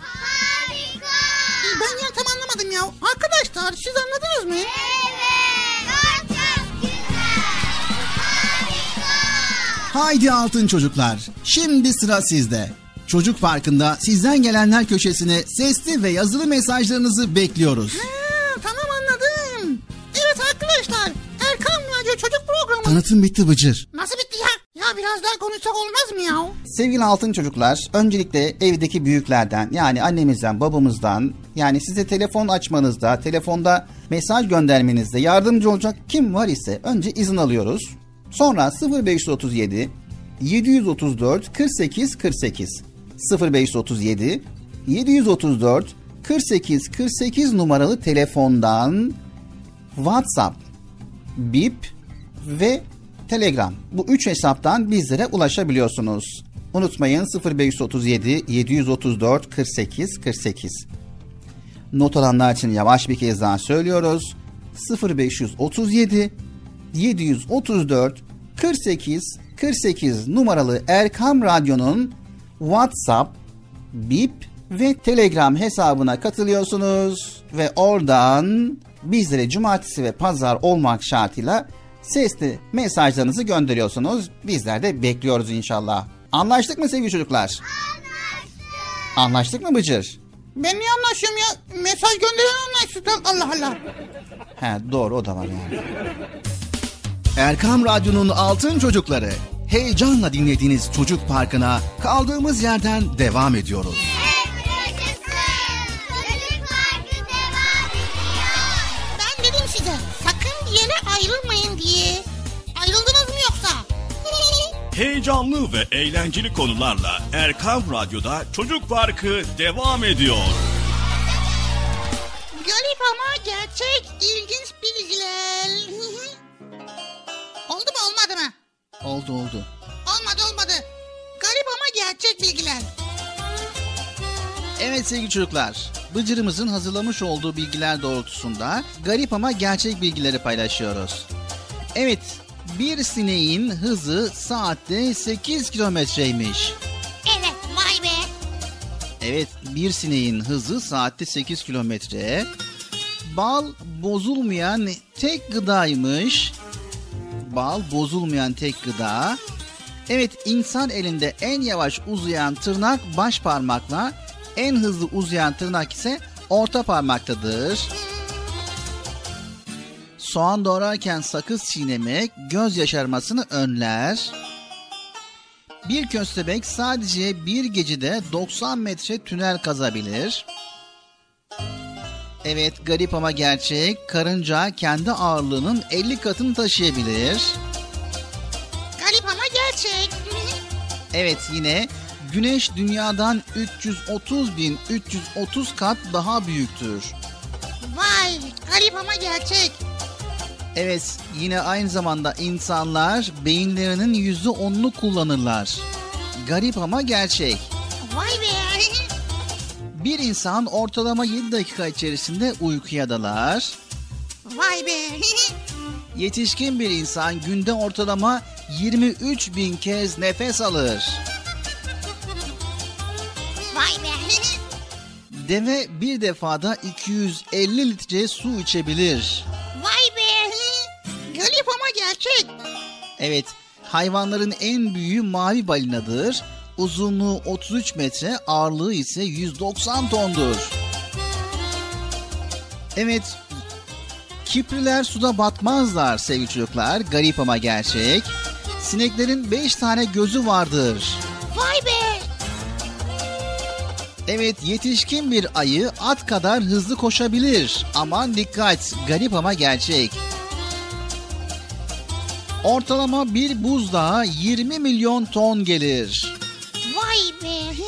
Ya. Arkadaşlar siz anladınız mı? Evet. Çok güzel. Harika. Haydi altın çocuklar. Şimdi sıra sizde. Çocuk Parkı'nda sizden gelenler köşesine sesli ve yazılı mesajlarınızı bekliyoruz. Ha, tamam anladım. Evet arkadaşlar. Erkan Radyo Çocuk Programı. Tanıtım bitti Bıcır. Nasıl biraz daha konuşsak olmaz mı ya? Sevgili altın çocuklar, öncelikle evdeki büyüklerden yani annemizden, babamızdan yani size telefon açmanızda, telefonda mesaj göndermenizde yardımcı olacak kim var ise önce izin alıyoruz. Sonra 0537 734 48 48 0537 734 48 48 numaralı telefondan WhatsApp, Bip ve Telegram. Bu üç hesaptan bizlere ulaşabiliyorsunuz. Unutmayın 0537 734 48 48. Not alanlar için yavaş bir kez daha söylüyoruz. 0537 734 48 48 numaralı Erkam Radyo'nun WhatsApp, Bip ve Telegram hesabına katılıyorsunuz ve oradan bizlere cumartesi ve pazar olmak şartıyla sesli mesajlarınızı gönderiyorsunuz. Bizler de bekliyoruz inşallah. Anlaştık mı sevgili çocuklar? Anlaştık. Anlaştık mı Bıcır? Ben niye anlaşıyorum ya? Mesaj gönderen anlaştık. Allah Allah. He doğru o da var yani. Erkam Radyo'nun Altın Çocukları. Heyecanla dinlediğiniz Çocuk Parkı'na kaldığımız yerden devam ediyoruz. Çocuk yere ayrılmayın diye. Ayrıldınız mı yoksa? Heyecanlı ve eğlenceli konularla Erkam Radyo'da Çocuk Parkı devam ediyor. Garip ama gerçek ilginç bilgiler. oldu mu olmadı mı? Oldu oldu. Olmadı olmadı. Garip ama gerçek bilgiler. Evet sevgili çocuklar, Bıcır'ımızın hazırlamış olduğu bilgiler doğrultusunda garip ama gerçek bilgileri paylaşıyoruz. Evet, bir sineğin hızı saatte 8 kilometreymiş. Evet vay be. Evet, bir sineğin hızı saatte 8 kilometre. Bal bozulmayan tek gıdaymış. Bal bozulmayan tek gıda. Evet, insan elinde en yavaş uzayan tırnak baş parmakla, en hızlı uzayan tırnak ise orta parmaktadır. Soğan doğrarken sakız çiğnemek göz yaşarmasını önler. Bir köstebek sadece bir gecede 90 metre tünel kazabilir. Evet garip ama gerçek. Karınca kendi ağırlığının 50 katını taşıyabilir. Garip ama gerçek. Evet yine Güneş dünyadan 330 bin 330 kat daha büyüktür. Vay garip ama gerçek. Evet yine aynı zamanda insanlar beyinlerinin yüzde onunu kullanırlar. Garip ama gerçek. Vay be. Bir insan ortalama 7 dakika içerisinde uykuya dalar. Vay be. Yetişkin bir insan günde ortalama 23 bin kez nefes alır. Deve bir defada 250 litre su içebilir. Vay be. Garip ama gerçek. Evet, hayvanların en büyüğü mavi balinadır. Uzunluğu 33 metre, ağırlığı ise 190 tondur. Evet, kipriler suda batmazlar sevgili çocuklar. Garip ama gerçek. Sineklerin beş tane gözü vardır. Vay be. Evet yetişkin bir ayı at kadar hızlı koşabilir. Aman dikkat garip ama gerçek. Ortalama bir buzdağı 20 milyon ton gelir. Vay be.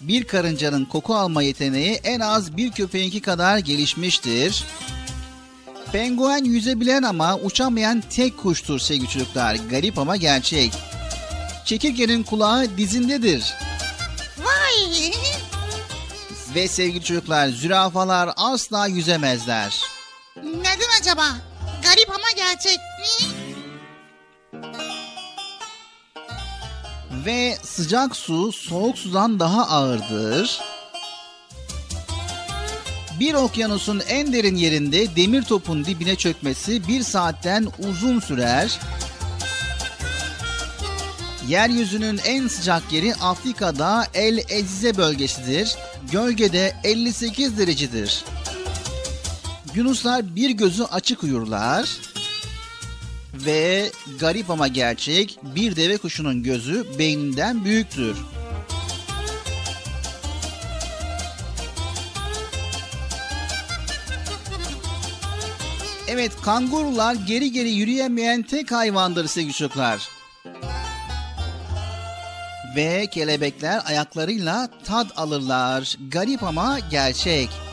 Bir karıncanın koku alma yeteneği en az bir köpeğinki kadar gelişmiştir. Penguen yüzebilen ama uçamayan tek kuştur sevgili çocuklar. Garip ama gerçek. Çekirgenin kulağı dizindedir. Ve sevgili çocuklar zürafalar asla yüzemezler. Neden acaba? Garip ama gerçek. Ve sıcak su soğuk sudan daha ağırdır. Bir okyanusun en derin yerinde demir topun dibine çökmesi bir saatten uzun sürer. Yeryüzünün en sıcak yeri Afrika'da El Ezize bölgesidir. Gölgede 58 derecedir. Yunuslar bir gözü açık uyurlar. Ve garip ama gerçek bir deve kuşunun gözü beyninden büyüktür. Evet kangurular geri geri yürüyemeyen tek hayvandır sevgili çocuklar. Ve kelebekler ayaklarıyla tad alırlar. Garip ama gerçek.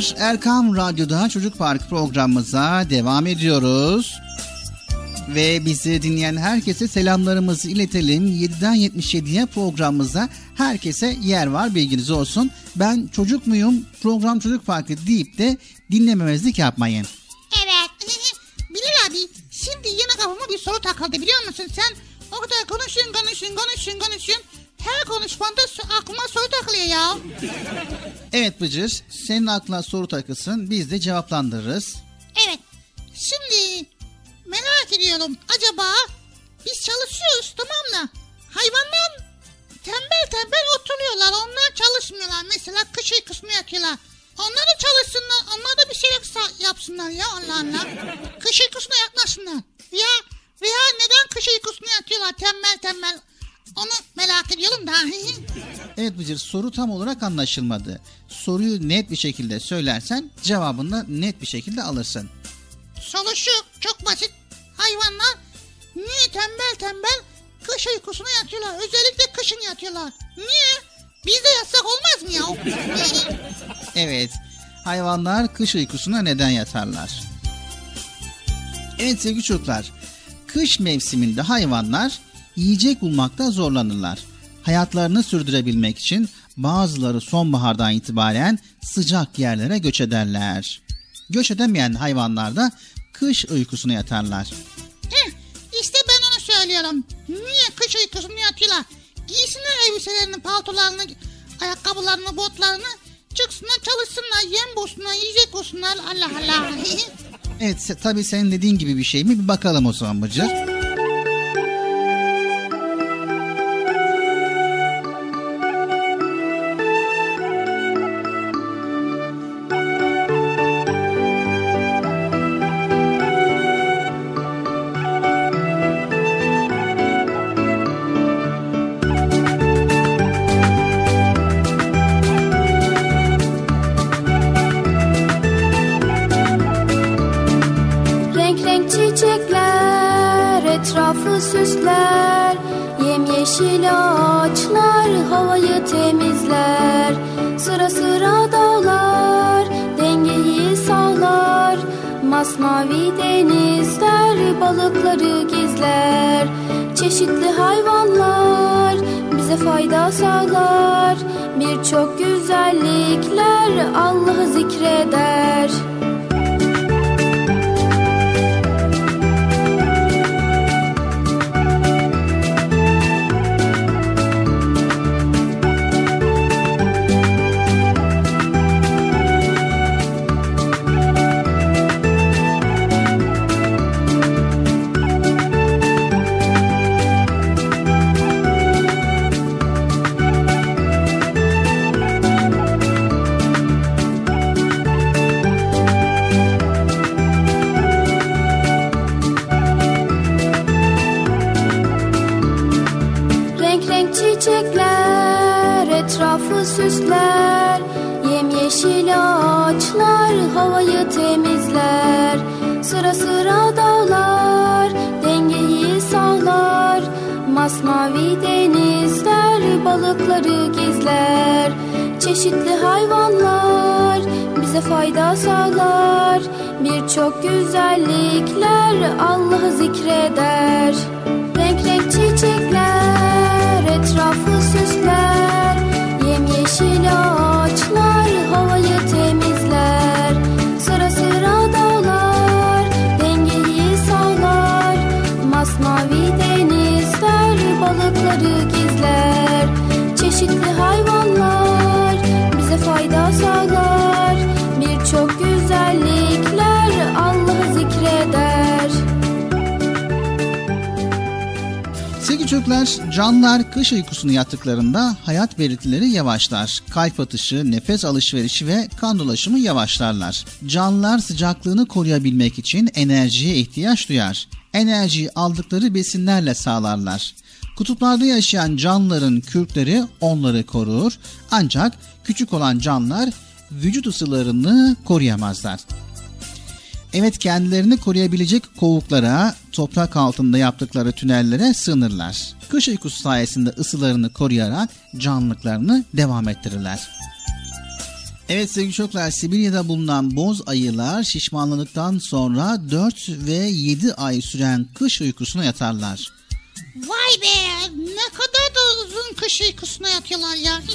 Çocuklar Erkam Radyo'da Çocuk Park programımıza devam ediyoruz. Ve bizi dinleyen herkese selamlarımızı iletelim. 7'den 77'ye programımızda herkese yer var bilginiz olsun. Ben çocuk muyum program Çocuk Parkı deyip de dinlememezlik yapmayın. Evet. Bilal abi şimdi yine kafama bir soru takıldı biliyor musun sen? O kadar konuşun konuşun konuşun konuşun. Her konuşmanda aklıma soru takılıyor ya. Evet Bıcır senin aklına soru takılsın biz de cevaplandırırız. Evet. Şimdi merak ediyorum acaba biz çalışıyoruz tamam mı? Hayvanlar tembel tembel oturuyorlar onlar çalışmıyorlar. Mesela kış uykusunu yatıyorlar. Onlar da çalışsınlar onlar da bir şey yapsınlar ya Allah Allah. Kış uykusuna yatmasınlar. Ya veya neden kış uykusunu yatıyorlar tembel tembel onu merak ediyorum da. evet Bıcır soru tam olarak anlaşılmadı. Soruyu net bir şekilde söylersen cevabını da net bir şekilde alırsın. Soru şu çok basit. Hayvanlar niye tembel tembel kış uykusuna yatıyorlar? Özellikle kışın yatıyorlar. Niye? Biz de yatsak olmaz mı ya? evet. Hayvanlar kış uykusuna neden yatarlar? Evet sevgili çocuklar. Kış mevsiminde hayvanlar yiyecek bulmakta zorlanırlar. Hayatlarını sürdürebilmek için bazıları sonbahardan itibaren sıcak yerlere göç ederler. Göç edemeyen hayvanlar da kış uykusuna yatarlar. Heh, işte ben onu söylüyorum. Niye kış uykusunu yatıyorlar? Giysinler elbiselerini, paltolarını, ayakkabılarını, botlarını. Çıksınlar çalışsınlar, yem bulsunlar, yiyecek bulsunlar. Allah Allah. evet tabii senin dediğin gibi bir şey mi? Bir bakalım o zaman Bıcır. Canlılar kış uykusunu yattıklarında hayat belirtileri yavaşlar. Kalp atışı, nefes alışverişi ve kan dolaşımı yavaşlarlar. Canlılar sıcaklığını koruyabilmek için enerjiye ihtiyaç duyar. Enerjiyi aldıkları besinlerle sağlarlar. Kutuplarda yaşayan canlıların kürkleri onları korur ancak küçük olan canlılar vücut ısılarını koruyamazlar. Evet kendilerini koruyabilecek kovuklara, toprak altında yaptıkları tünellere sığınırlar. Kış uykusu sayesinde ısılarını koruyarak canlılıklarını devam ettirirler. Evet sevgili çocuklar Sibirya'da bulunan boz ayılar şişmanladıktan sonra 4 ve 7 ay süren kış uykusuna yatarlar. Vay be ne kadar da uzun kış uykusuna yatıyorlar ya.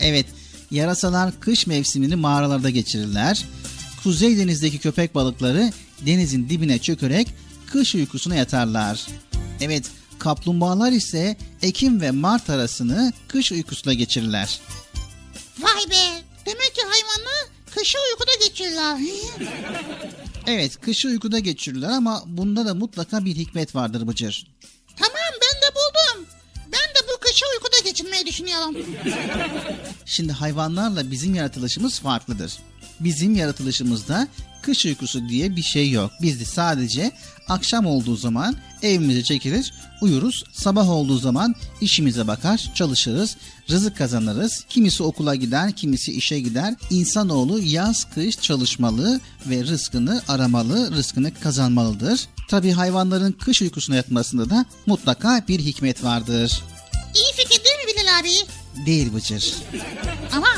Evet yarasalar kış mevsimini mağaralarda geçirirler. Kuzey denizdeki köpek balıkları denizin dibine çökerek kış uykusuna yatarlar. Evet kaplumbağalar ise Ekim ve Mart arasını kış uykusuna geçirirler. Vay be demek ki hayvanlar kışı uykuda geçirirler. Evet kışı uykuda geçirirler ama bunda da mutlaka bir hikmet vardır Bıcır. tamam ben de buldum. Ben de bu kışı uykuda geçirmeyi düşünüyorum. Şimdi hayvanlarla bizim yaratılışımız farklıdır. Bizim yaratılışımızda kış uykusu diye bir şey yok. Biz de sadece akşam olduğu zaman evimize çekilir, uyuruz. Sabah olduğu zaman işimize bakar, çalışırız, rızık kazanırız. Kimisi okula gider, kimisi işe gider. İnsanoğlu yaz kış çalışmalı ve rızkını aramalı, rızkını kazanmalıdır. Tabi hayvanların kış uykusuna yatmasında da mutlaka bir hikmet vardır. İyi fikir değil mi Bilal abi? Değil Bıcır. Ama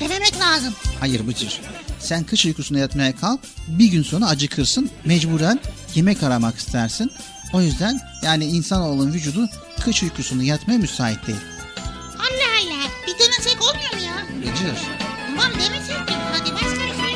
denemek lazım. Hayır Bıcır. Sen kış uykusuna yatmaya kalk. Bir gün sonra acıkırsın. Mecburen yemek aramak istersin. O yüzden yani insanoğlunun vücudu kış uykusunu yatmaya müsait değil. Allah Allah bir denesek olmuyor mu ya? Bıcır. Tamam demesek mi? Hadi başka bir şey.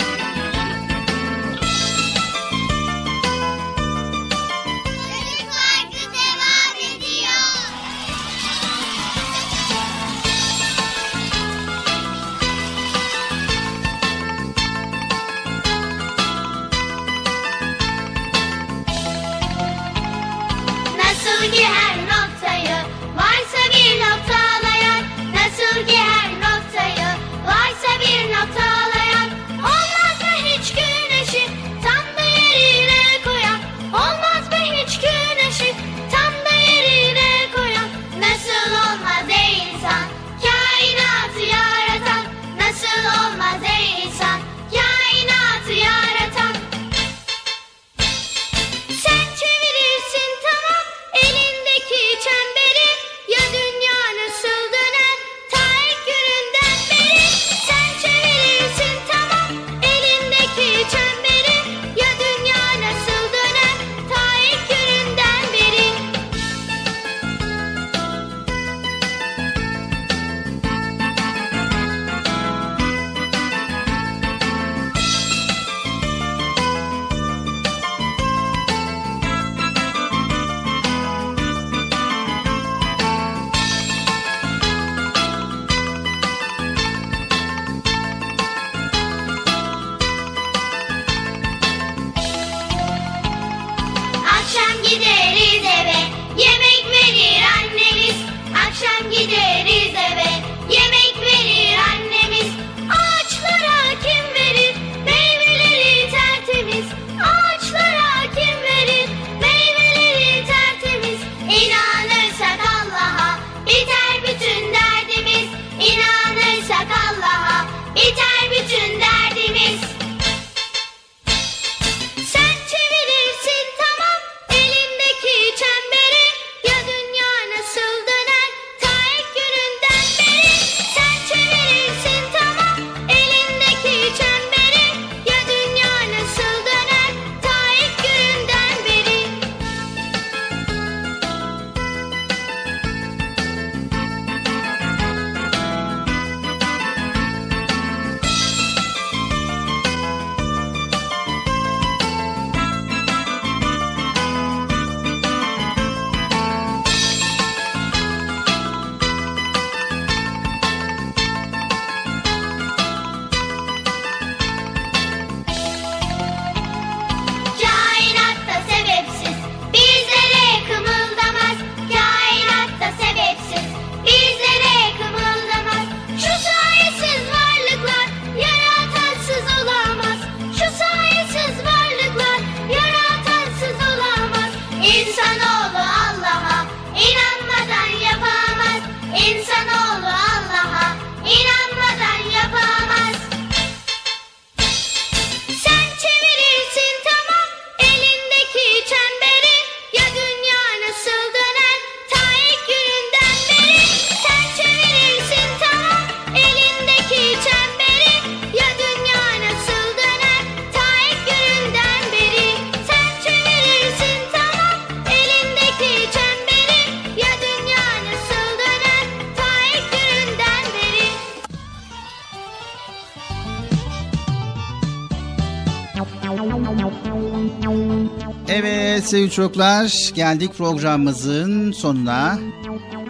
Çocuklar geldik programımızın sonuna.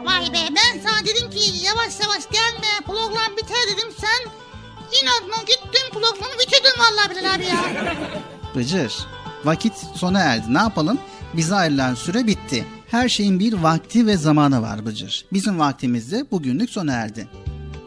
Vay be ben sana dedim ki yavaş yavaş gelme program biter dedim sen inadına gittin programı bitirdin vallahi Bilal abi ya. Bıcır vakit sona erdi ne yapalım? Bize ayrılan süre bitti. Her şeyin bir vakti ve zamanı var Bıcır. Bizim vaktimiz de bugünlük sona erdi.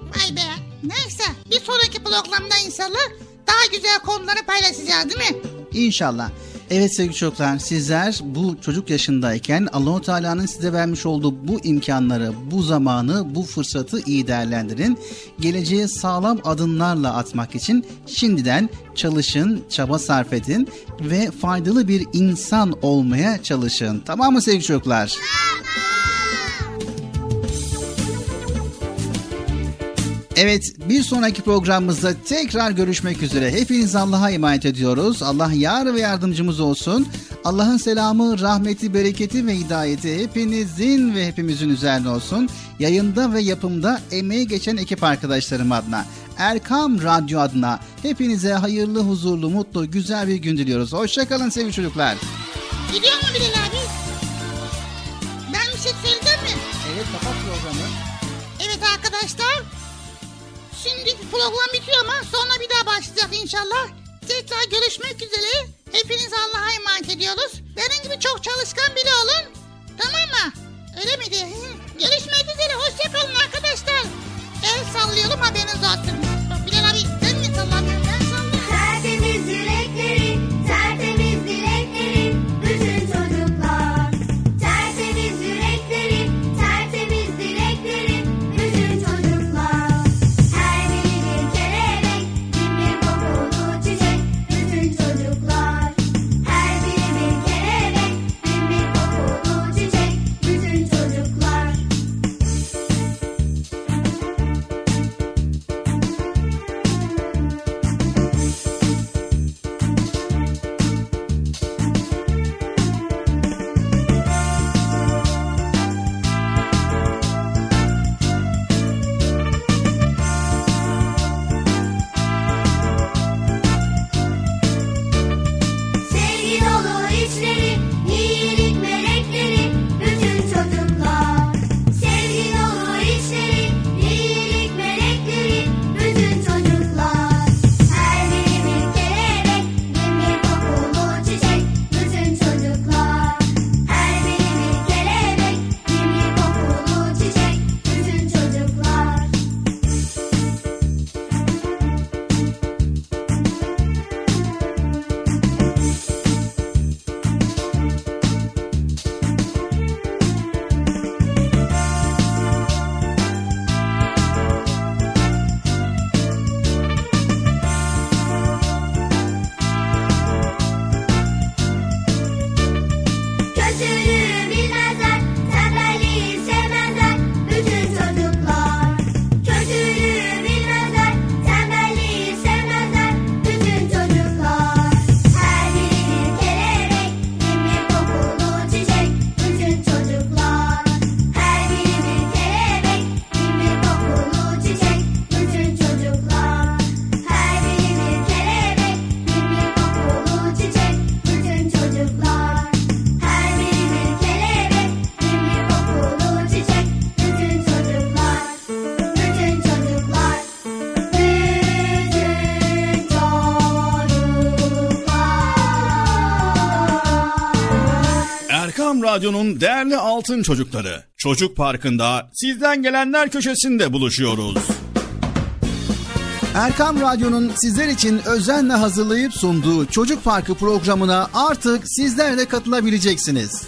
Vay be neyse bir sonraki programda inşallah daha güzel konuları paylaşacağız değil mi? İnşallah. Evet sevgili çocuklar sizler bu çocuk yaşındayken Allahu Teala'nın size vermiş olduğu bu imkanları, bu zamanı, bu fırsatı iyi değerlendirin. Geleceğe sağlam adımlarla atmak için şimdiden çalışın, çaba sarf edin ve faydalı bir insan olmaya çalışın. Tamam mı sevgili çocuklar? Evet bir sonraki programımızda tekrar görüşmek üzere. Hepiniz Allah'a emanet ediyoruz. Allah yar ve yardımcımız olsun. Allah'ın selamı, rahmeti, bereketi ve hidayeti hepinizin ve hepimizin üzerine olsun. Yayında ve yapımda emeği geçen ekip arkadaşlarım adına, Erkam Radyo adına hepinize hayırlı, huzurlu, mutlu, güzel bir gün diliyoruz. Hoşçakalın sevgili çocuklar. Gidiyor mu Bilal abi? Ben bir şey söyleyeceğim mi? Evet kapat programı. Evet arkadaşlar. Şimdi program bitiyor ama sonra bir daha başlayacak inşallah. Tekrar görüşmek üzere. Hepiniz Allah'a emanet ediyoruz. Benim gibi çok çalışkan biri olun. Tamam mı? Öyle miydi? Görüşmek üzere. Hoşçakalın arkadaşlar. El sallayalım haberiniz olsun. Bilal abi sen mi sallamıyorsun? Ben sallıyorum. Tertemiz yürekleri, Radyo'nun değerli altın çocukları. Çocuk Parkı'nda sizden gelenler köşesinde buluşuyoruz. Erkam Radyo'nun sizler için özenle hazırlayıp sunduğu Çocuk Parkı programına artık sizler de katılabileceksiniz. Nasıl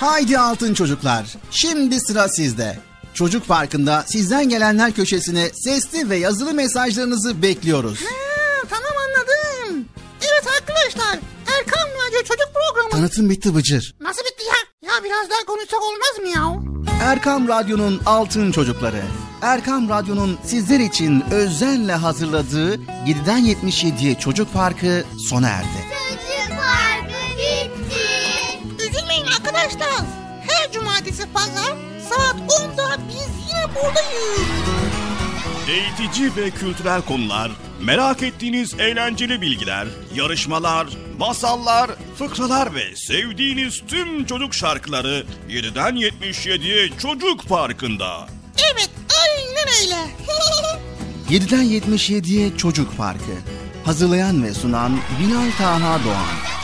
Haydi Altın Çocuklar, şimdi sıra sizde. Çocuk Parkı'nda sizden gelenler köşesine sesli ve yazılı mesajlarınızı bekliyoruz. Ha, tamam anladım. Evet arkadaşlar, Erkan Radyo Çocuk Programı. Tanıtım bitti Bıcır. Nasıl bitti ya? Ya biraz daha konuşsak olmaz mı ya? Erkam Radyo'nun Altın Çocukları. Erkam Radyo'nun sizler için özenle hazırladığı 7'den 77'ye Çocuk Parkı sona erdi. Arkadaşlar. Her cumartesi pazar saat 10'da biz yine buradayız. Eğitici ve kültürel konular, merak ettiğiniz eğlenceli bilgiler, yarışmalar, masallar, fıkralar ve sevdiğiniz tüm çocuk şarkıları 7'den 77'ye Çocuk Parkı'nda. Evet aynen öyle. 7'den 77'ye Çocuk Parkı. Hazırlayan ve sunan Binal Taha Doğan.